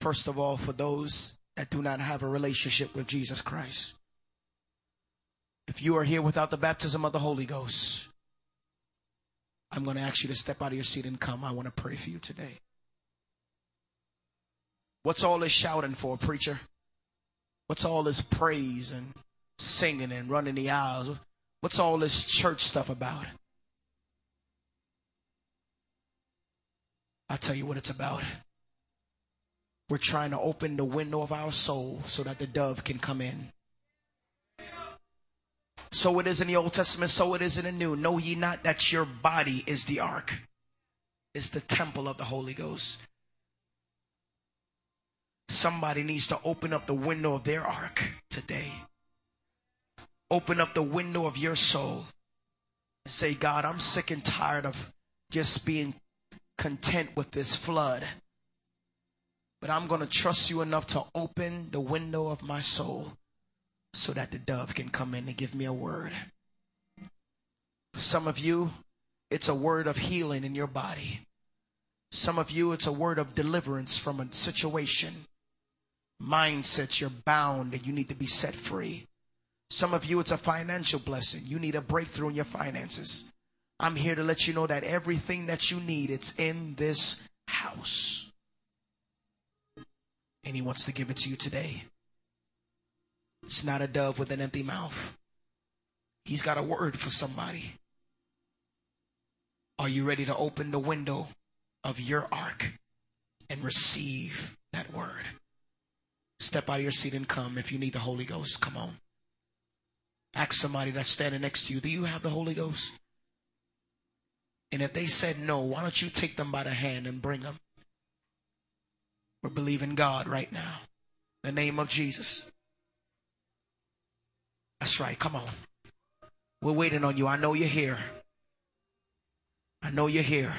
First of all, for those that do not have a relationship with Jesus Christ. If you are here without the baptism of the Holy Ghost, I'm going to ask you to step out of your seat and come. I want to pray for you today. What's all this shouting for, preacher? What's all this praise and singing and running the aisles? What's all this church stuff about? I'll tell you what it's about. We're trying to open the window of our soul so that the dove can come in. So it is in the Old Testament, so it is in the New. Know ye not that your body is the ark, is the temple of the Holy Ghost. Somebody needs to open up the window of their ark today. Open up the window of your soul and say, God, I'm sick and tired of just being content with this flood. But I'm going to trust you enough to open the window of my soul so that the dove can come in and give me a word. For some of you, it's a word of healing in your body. Some of you, it's a word of deliverance from a situation, Mindsets, you're bound and you need to be set free. Some of you, it's a financial blessing. You need a breakthrough in your finances. I'm here to let you know that everything that you need, it's in this house. And he wants to give it to you today. It's not a dove with an empty mouth. He's got a word for somebody. Are you ready to open the window of your ark and receive that word? Step out of your seat and come. If you need the Holy Ghost, come on. Ask somebody that's standing next to you, do you have the Holy Ghost? And if they said no, why don't you take them by the hand and bring them? We're believing God right now. In the name of Jesus. That's right. Come on. We're waiting on you. I know you're here. I know you're here.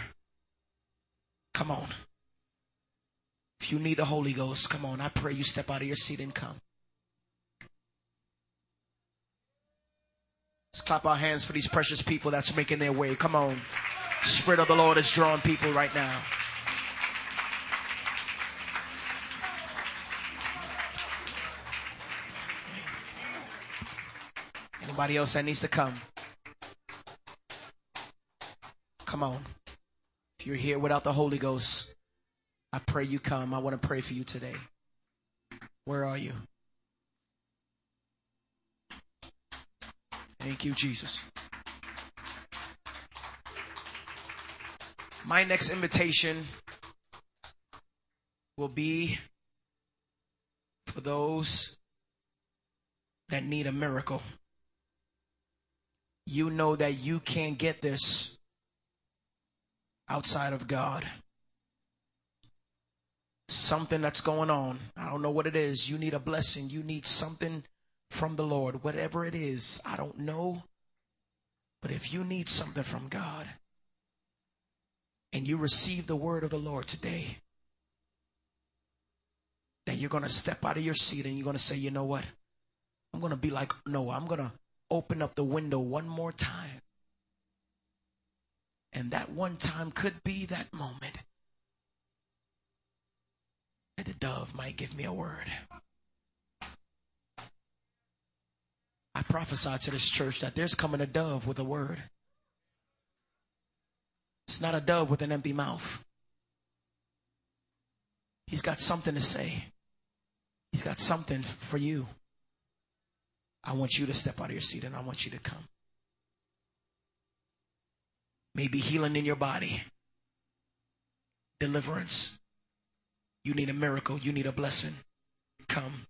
Come on. If you need the Holy Ghost, come on. I pray you step out of your seat and come. Let's clap our hands for these precious people that's making their way. Come on. Spirit of the Lord is drawing people right now. Anybody else that needs to come? Come on. If you're here without the Holy Ghost, I pray you come. I want to pray for you today. Where are you? Thank you, Jesus. My next invitation will be for those that need a miracle. You know that you can't get this outside of God something that's going on. I don't know what it is. You need a blessing. You need something from the Lord. Whatever it is, I don't know. But if you need something from God and you receive the word of the Lord today, then you're going to step out of your seat and you're going to say, you know what? I'm going to be like Noah. I'm going to open up the window one more time. And that one time could be that moment that the dove might give me a word. I prophesy to this church that there's coming a dove with a word. It's not a dove with an empty mouth. He's got something to say. He's got something for you. I want you to step out of your seat and I want you to come. Maybe healing in your body, deliverance, you need a miracle. You need a blessing. Come.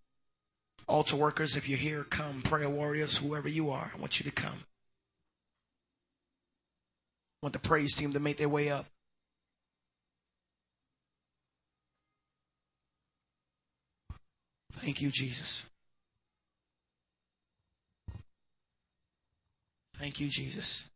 Altar workers, if you're here, come. Prayer warriors, whoever you are, I want you to come. I want the praise team to make their way up. Thank you, Jesus. Thank you, Jesus.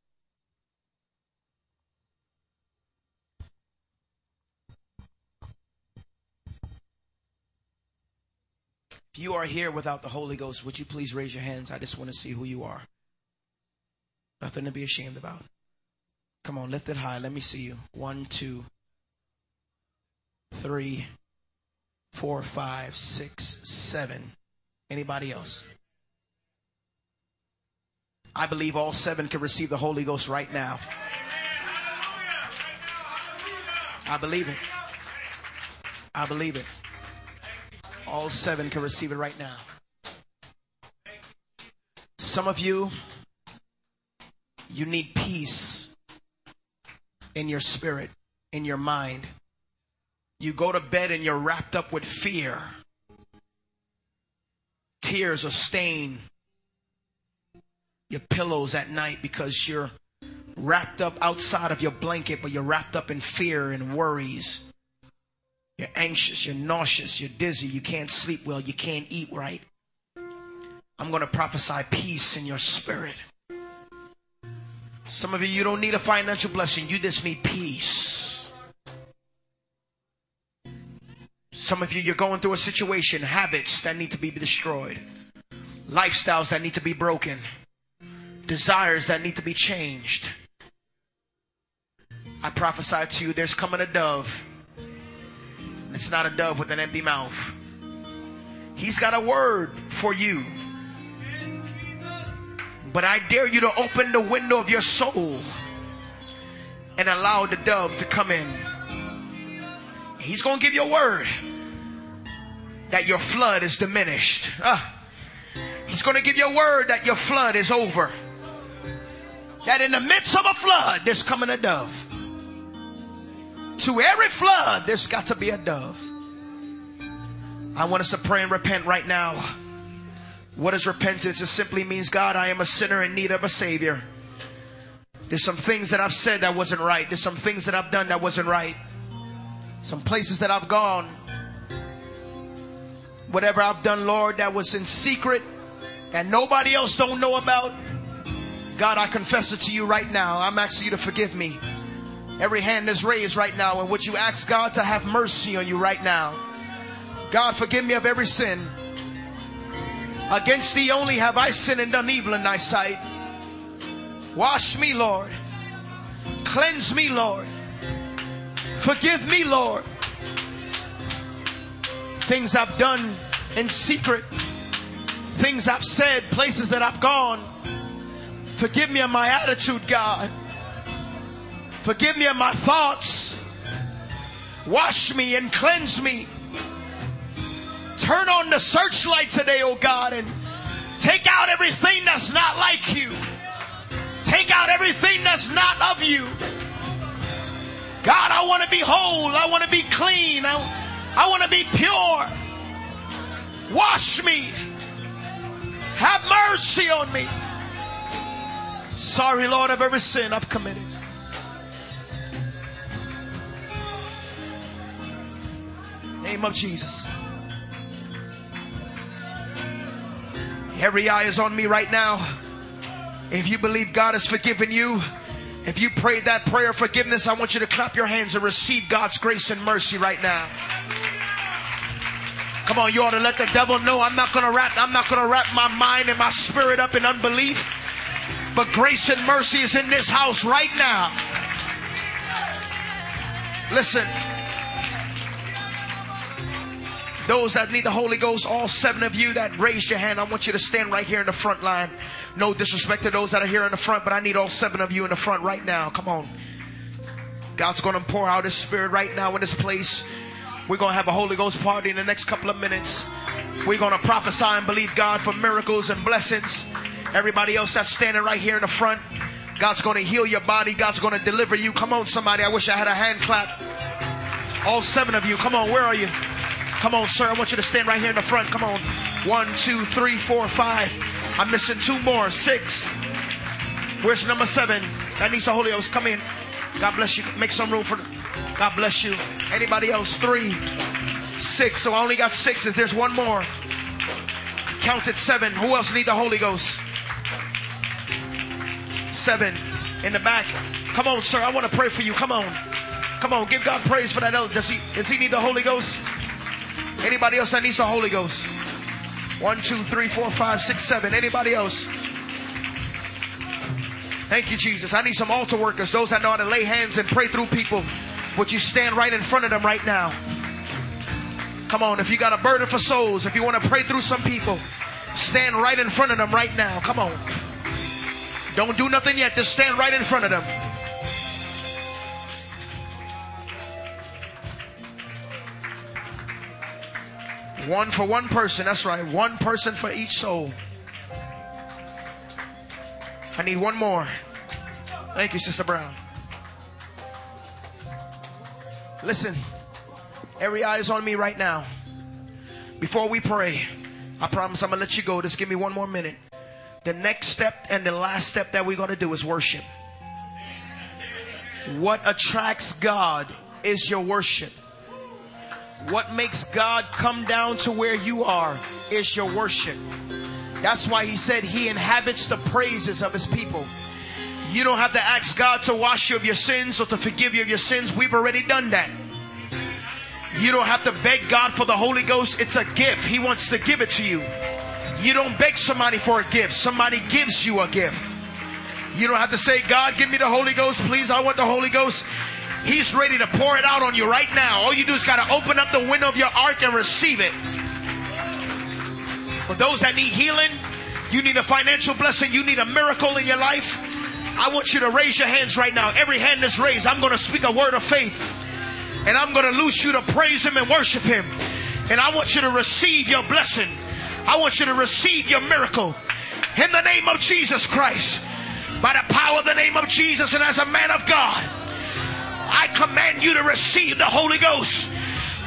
If you are here without the Holy Ghost, would you please raise your hands? I just want to see who you are. Nothing to be ashamed about. Come on, lift it high. Let me see you. One, two, three, four, five, six, seven. Anybody else? I believe all seven can receive the Holy Ghost right now. I believe it. I believe it. All seven can receive it right now. Some of you, you need peace in your spirit, in your mind. You go to bed and you're wrapped up with fear. Tears are stain your pillows at night because you're wrapped up outside of your blanket, but you're wrapped up in fear and worries. You're anxious, you're nauseous, you're dizzy, you can't sleep well, you can't eat right. I'm going to prophesy peace in your spirit. Some of you, you don't need a financial blessing, you just need peace. Some of you, you're going through a situation, habits that need to be destroyed, lifestyles that need to be broken, desires that need to be changed. I prophesy to you, there's coming a dove it's not a dove with an empty mouth. He's got a word for you. But I dare you to open the window of your soul and allow the dove to come in. He's going to give you a word that your flood is diminished. Uh, he's going to give you a word that your flood is over. That in the midst of a flood, there's coming a dove. To every flood, there's got to be a dove. I want us to pray and repent right now. What is repentance? It simply means, God, I am a sinner in need of a savior. There's some things that I've said that wasn't right. There's some things that I've done that wasn't right. Some places that I've gone. Whatever I've done, Lord, that was in secret and nobody else don't know about. God, I confess it to you right now. I'm asking you to forgive me. Every hand is raised right now. And would you ask God to have mercy on you right now? God, forgive me of every sin. Against thee only have I sinned and done evil in thy sight. Wash me, Lord. Cleanse me, Lord. Forgive me, Lord. Things I've done in secret, things I've said, places that I've gone. Forgive me of my attitude, God. Forgive me of my thoughts. Wash me and cleanse me. Turn on the searchlight today, oh God, and take out everything that's not like you. Take out everything that's not of you. God, I want to be whole. I want to be clean. I, I want to be pure. Wash me. Have mercy on me. Sorry, Lord, of every sin I've committed. Name of Jesus. Every eye is on me right now. If you believe God has forgiven you, if you prayed that prayer of forgiveness, I want you to clap your hands and receive God's grace and mercy right now. Come on, you ought to let the devil know I'm not gonna wrap, I'm not gonna wrap my mind and my spirit up in unbelief. But grace and mercy is in this house right now. Listen. Those that need the Holy Ghost, all seven of you that raised your hand, I want you to stand right here in the front line. No disrespect to those that are here in the front, but I need all seven of you in the front right now. Come on. God's going to pour out His Spirit right now in this place. We're going to have a Holy Ghost party in the next couple of minutes. We're going to prophesy and believe God for miracles and blessings. Everybody else that's standing right here in the front, God's going to heal your body. God's going to deliver you. Come on, somebody. I wish I had a hand clap. All seven of you. Come on. Where are you? Come on, sir. I want you to stand right here in the front. Come on. One, two, three, four, five. I'm missing two more. Six. Where's number seven? That needs the Holy Ghost. Come in. God bless you. Make some room for. God bless you. Anybody else? Three, six. So I only got sixes. There's one more. Counted seven. Who else need the Holy Ghost? Seven in the back. Come on, sir. I want to pray for you. Come on. Come on. Give God praise for that. Does he, does he need the Holy Ghost? Anybody else that needs the Holy Ghost? One, two, three, four, five, six, seven. Anybody else? Thank you, Jesus. I need some altar workers, those that know how to lay hands and pray through people. Would you stand right in front of them right now? Come on, if you got a burden for souls, if you want to pray through some people, stand right in front of them right now. Come on. Don't do nothing yet, just stand right in front of them. One for one person. That's right. One person for each soul. I need one more. Thank you, Sister Brown. Listen, every eye is on me right now. Before we pray, I promise I'm going to let you go. Just give me one more minute. The next step and the last step that we're going to do is worship. What attracts God is your worship. What makes God come down to where you are is your worship. That's why he said he inhabits the praises of his people. You don't have to ask God to wash you of your sins or to forgive you of your sins. We've already done that. You don't have to beg God for the Holy Ghost. It's a gift. He wants to give it to you. You don't beg somebody for a gift. Somebody gives you a gift. You don't have to say, God, give me the Holy Ghost. Please, I want the Holy Ghost. He's ready to pour it out on you right now. All you do is got to open up the window of your ark and receive it. For those that need healing, you need a financial blessing, you need a miracle in your life. I want you to raise your hands right now. Every hand is raised. I'm going to speak a word of faith. And I'm going to loose you to praise Him and worship Him. And I want you to receive your blessing. I want you to receive your miracle. In the name of Jesus Christ. By the power of the name of Jesus and as a man of God. I command you to receive the Holy Ghost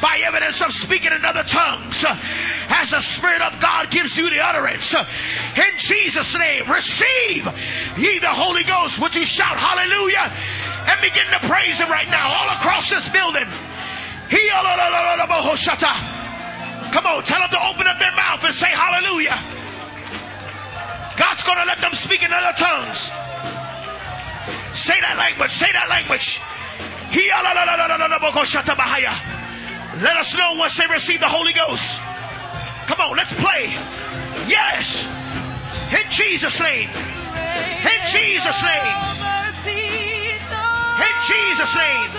by evidence of speaking in other tongues as the Spirit of God gives you the utterance. In Jesus' name, receive ye the Holy Ghost. Would you shout hallelujah and begin to praise Him right now all across this building? Come on, tell them to open up their mouth and say hallelujah. God's going to let them speak in other tongues. Say that language, say that language. Let us know once they receive the Holy Ghost. Come on, let's play. Yes. In Jesus' name. In Jesus' name. In Jesus' name.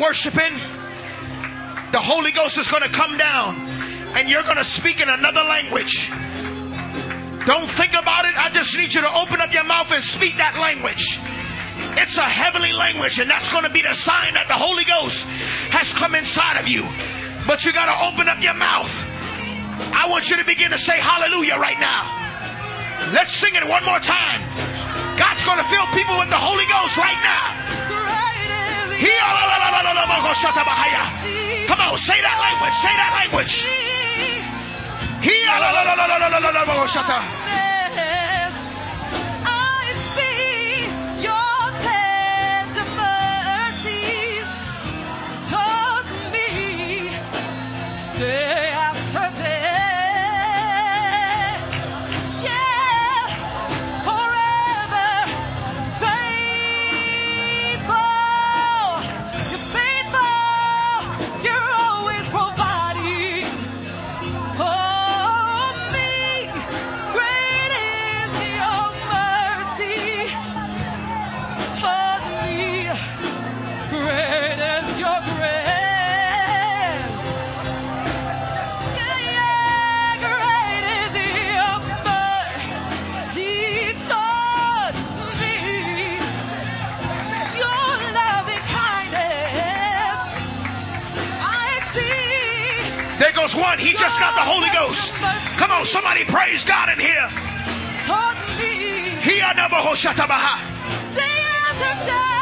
Worshiping, the Holy Ghost is going to come down and you're going to speak in another language. Don't think about it. I just need you to open up your mouth and speak that language. It's a heavenly language, and that's going to be the sign that the Holy Ghost has come inside of you. But you got to open up your mouth. I want you to begin to say hallelujah right now. Let's sing it one more time. God's going to fill people with the Holy Ghost right now. Come on, say that language. Say that language. See. One. He just got the Holy Ghost. Come on, somebody praise God in here. He anabahoshatabaha. day after day.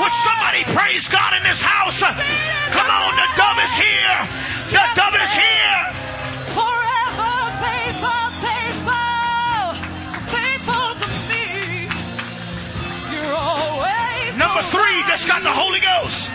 Would somebody praise God in this house? Come on, the dove is here. The dove is here. Forever faithful, faithful, faithful to me. You're always Number three just got the Holy Ghost.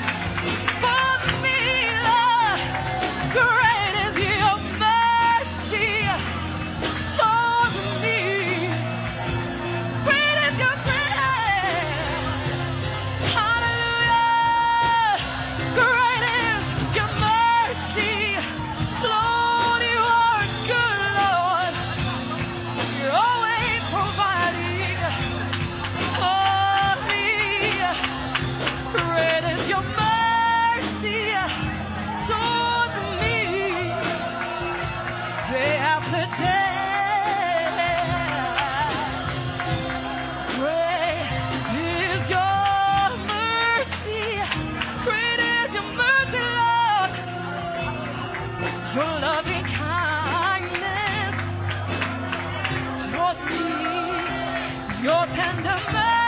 Your tender mercy.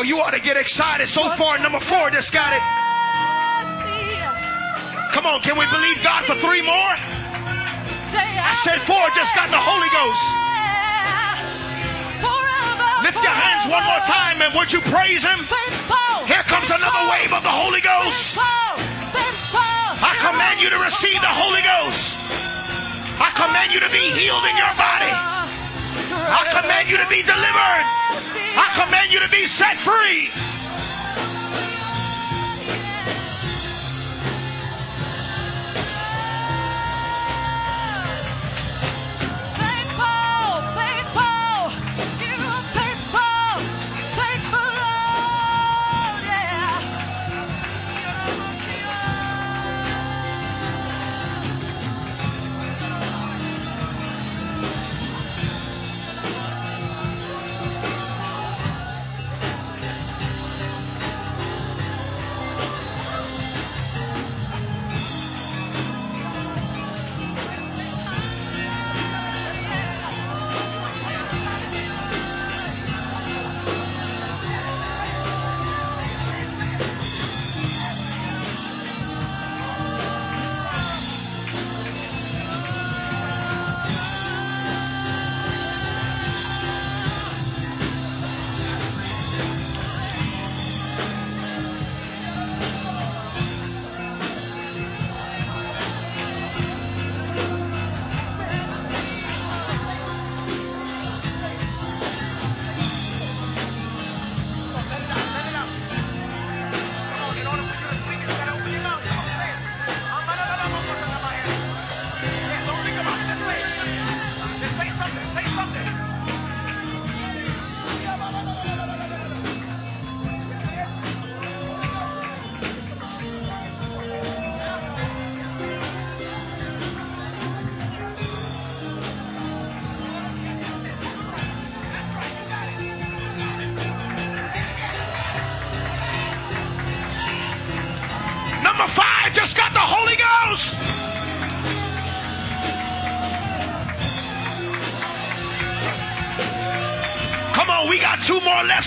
Oh, you ought to get excited. So far, number four just got it. Come on, can we believe God for three more? I said four just got the Holy Ghost. Lift your hands one more time and would you praise Him? Here comes another wave of the Holy Ghost. I command you to receive the Holy Ghost. I command you to be healed in your body. I command you to be delivered. I command you to be set free.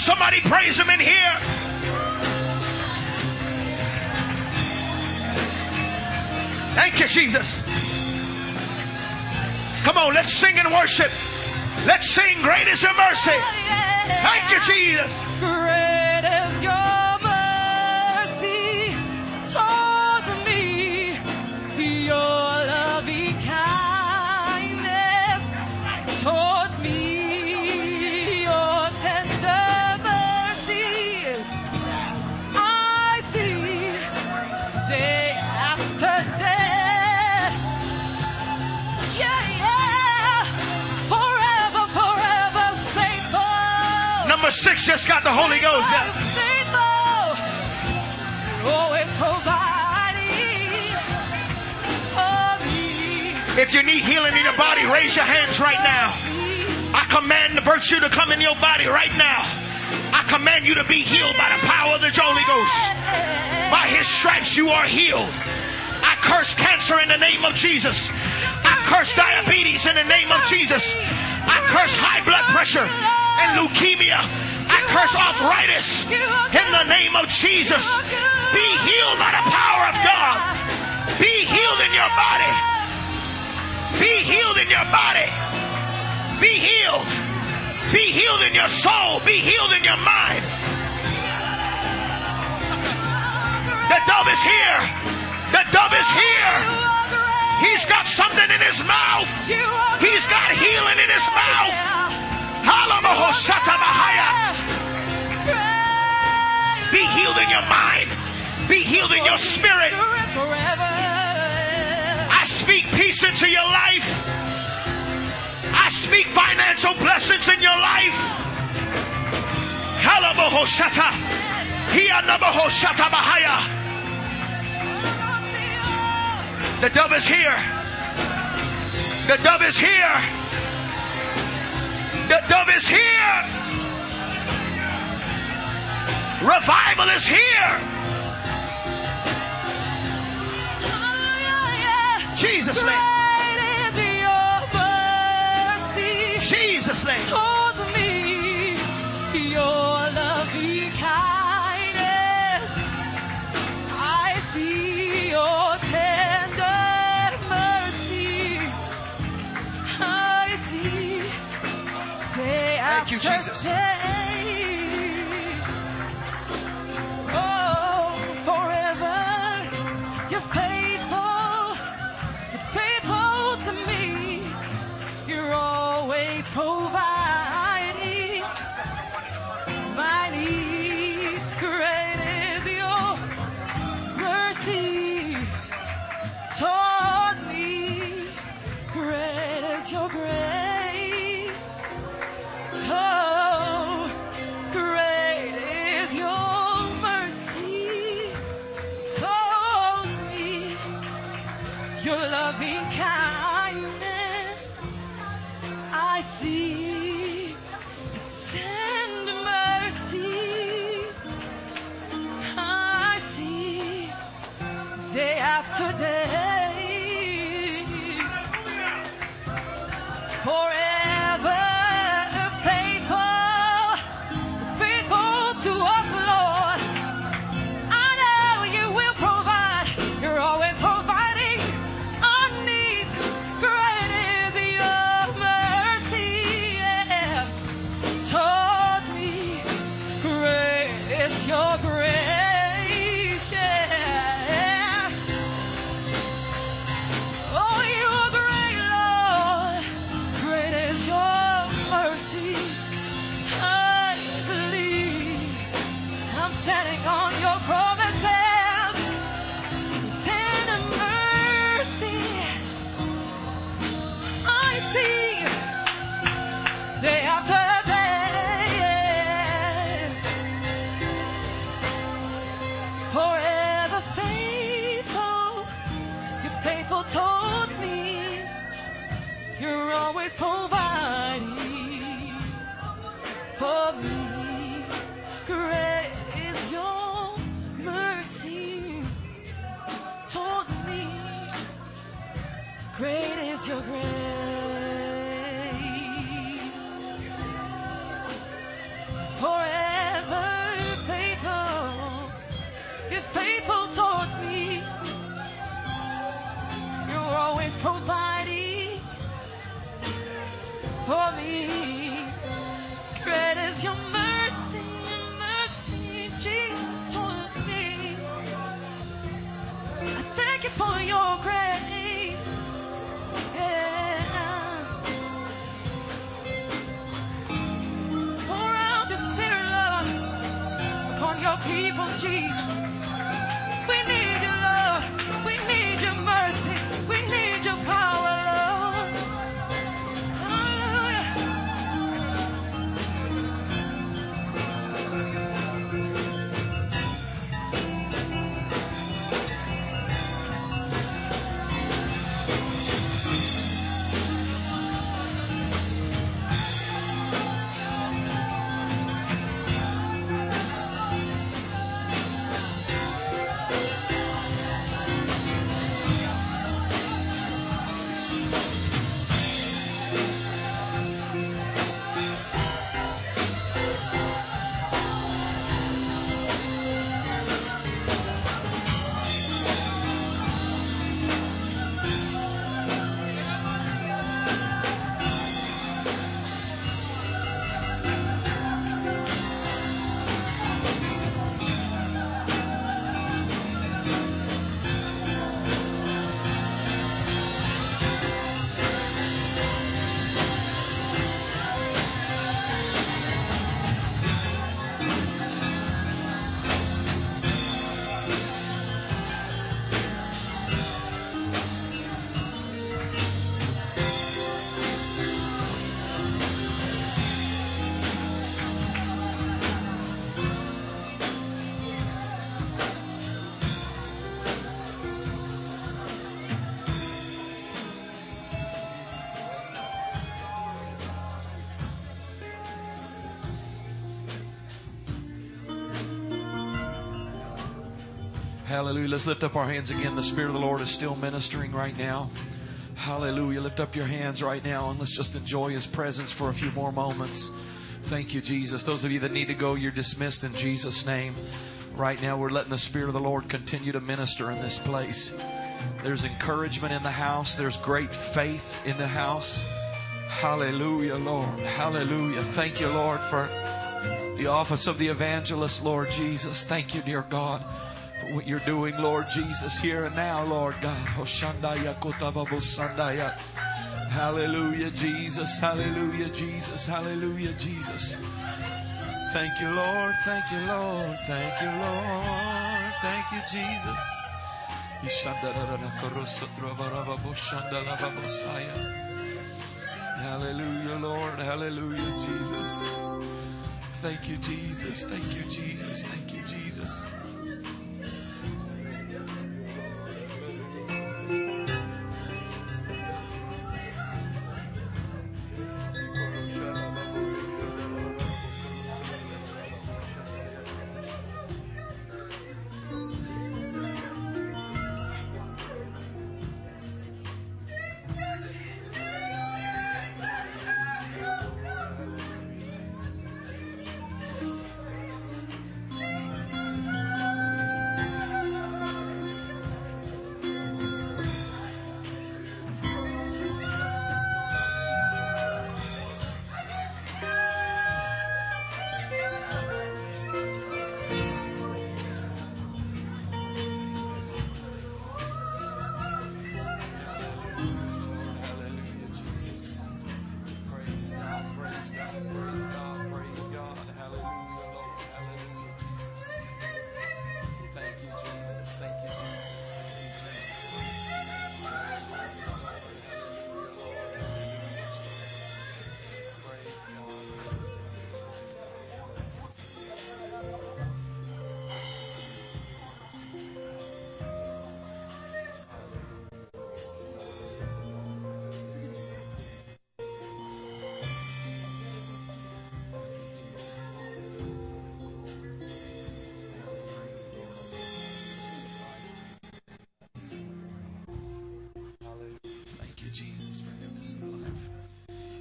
Somebody praise him in here. Thank you, Jesus. Come on, let's sing and worship. Let's sing, Great is your mercy. Thank you, Jesus. Six just got the Holy Ghost. Faithful, always providing for me. If you need healing in your body, raise your hands right now. I command the virtue to come in your body right now. I command you to be healed by the power of the Holy Ghost. By his stripes you are healed. I curse cancer in the name of Jesus. I curse diabetes in the name of Jesus. I curse high blood pressure and leukemia curse arthritis in the name of Jesus. Be healed by the power of God. Be healed in your body. Be healed in your body. Be healed. Be healed in your soul. Be healed in your mind. The dove is here. The dove is here. He's got something in his mouth. He's got healing in his mouth. Hallelujah healed in your mind. Be healed in your spirit. I speak peace into your life. I speak financial blessings in your life. Kalabohoshata. Hianabohoshata Bahaya. The dove is here. The dove is here. The dove is here. Revival is here. Jesus' name. Jesus' name. Told me your loving. I see your tender mercy. I see day Thank you, Jesus. Day. 愁 Let's lift up our hands again. The Spirit of the Lord is still ministering right now. Hallelujah. Lift up your hands right now and let's just enjoy His presence for a few more moments. Thank you, Jesus. Those of you that need to go, you're dismissed in Jesus' name. Right now, we're letting the Spirit of the Lord continue to minister in this place. There's encouragement in the house, there's great faith in the house. Hallelujah, Lord. Hallelujah. Thank you, Lord, for the office of the evangelist, Lord Jesus. Thank you, dear God, for what you're doing, Lord Jesus, here and now, Lord God. Oh, Hallelujah, Jesus. Hallelujah, Jesus. Hallelujah, Jesus. Thank you, Lord. Thank you, Lord. Thank you, Lord. Thank you, Jesus. Hallelujah, Lord. Hallelujah, Jesus. Thank you, Jesus. Thank you, Jesus. Thank you, Jesus.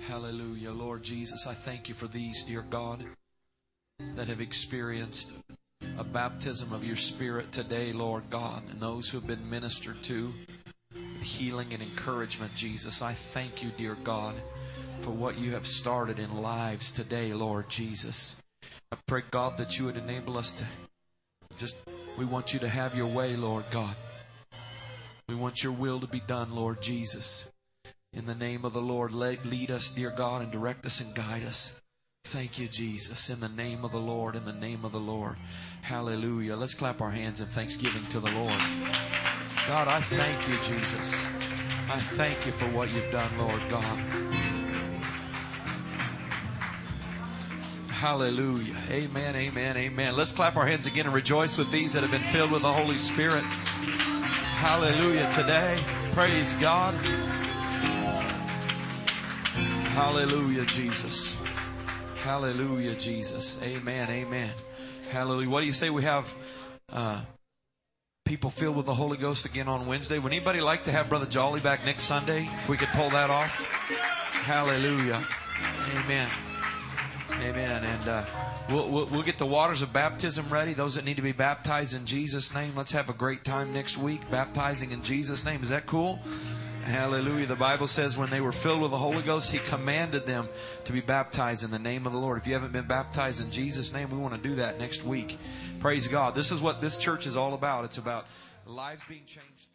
Hallelujah. Lord Jesus, I thank you for these, dear God, that have experienced a baptism of your Spirit today, Lord God, and those who have been ministered to, healing and encouragement, Jesus. I thank you, dear God, for what you have started in lives today, Lord Jesus. I pray, God, that you would enable us to just, we want you to have your way, Lord God. We want your will to be done, Lord Jesus. In the name of the Lord, lead, lead us, dear God, and direct us and guide us. Thank you, Jesus. In the name of the Lord, in the name of the Lord. Hallelujah. Let's clap our hands in thanksgiving to the Lord. God, I thank you, Jesus. I thank you for what you've done, Lord God. Hallelujah. Amen, amen, amen. Let's clap our hands again and rejoice with these that have been filled with the Holy Spirit. Hallelujah today. Praise God. Hallelujah, Jesus. Hallelujah, Jesus. Amen, amen. Hallelujah. What do you say we have uh, people filled with the Holy Ghost again on Wednesday? Would anybody like to have Brother Jolly back next Sunday? If we could pull that off. Hallelujah. Amen. Amen. And uh, we'll, we'll, we'll get the waters of baptism ready. Those that need to be baptized in Jesus' name, let's have a great time next week baptizing in Jesus' name. Is that cool? Hallelujah. The Bible says when they were filled with the Holy Ghost, He commanded them to be baptized in the name of the Lord. If you haven't been baptized in Jesus' name, we want to do that next week. Praise God. This is what this church is all about. It's about lives being changed.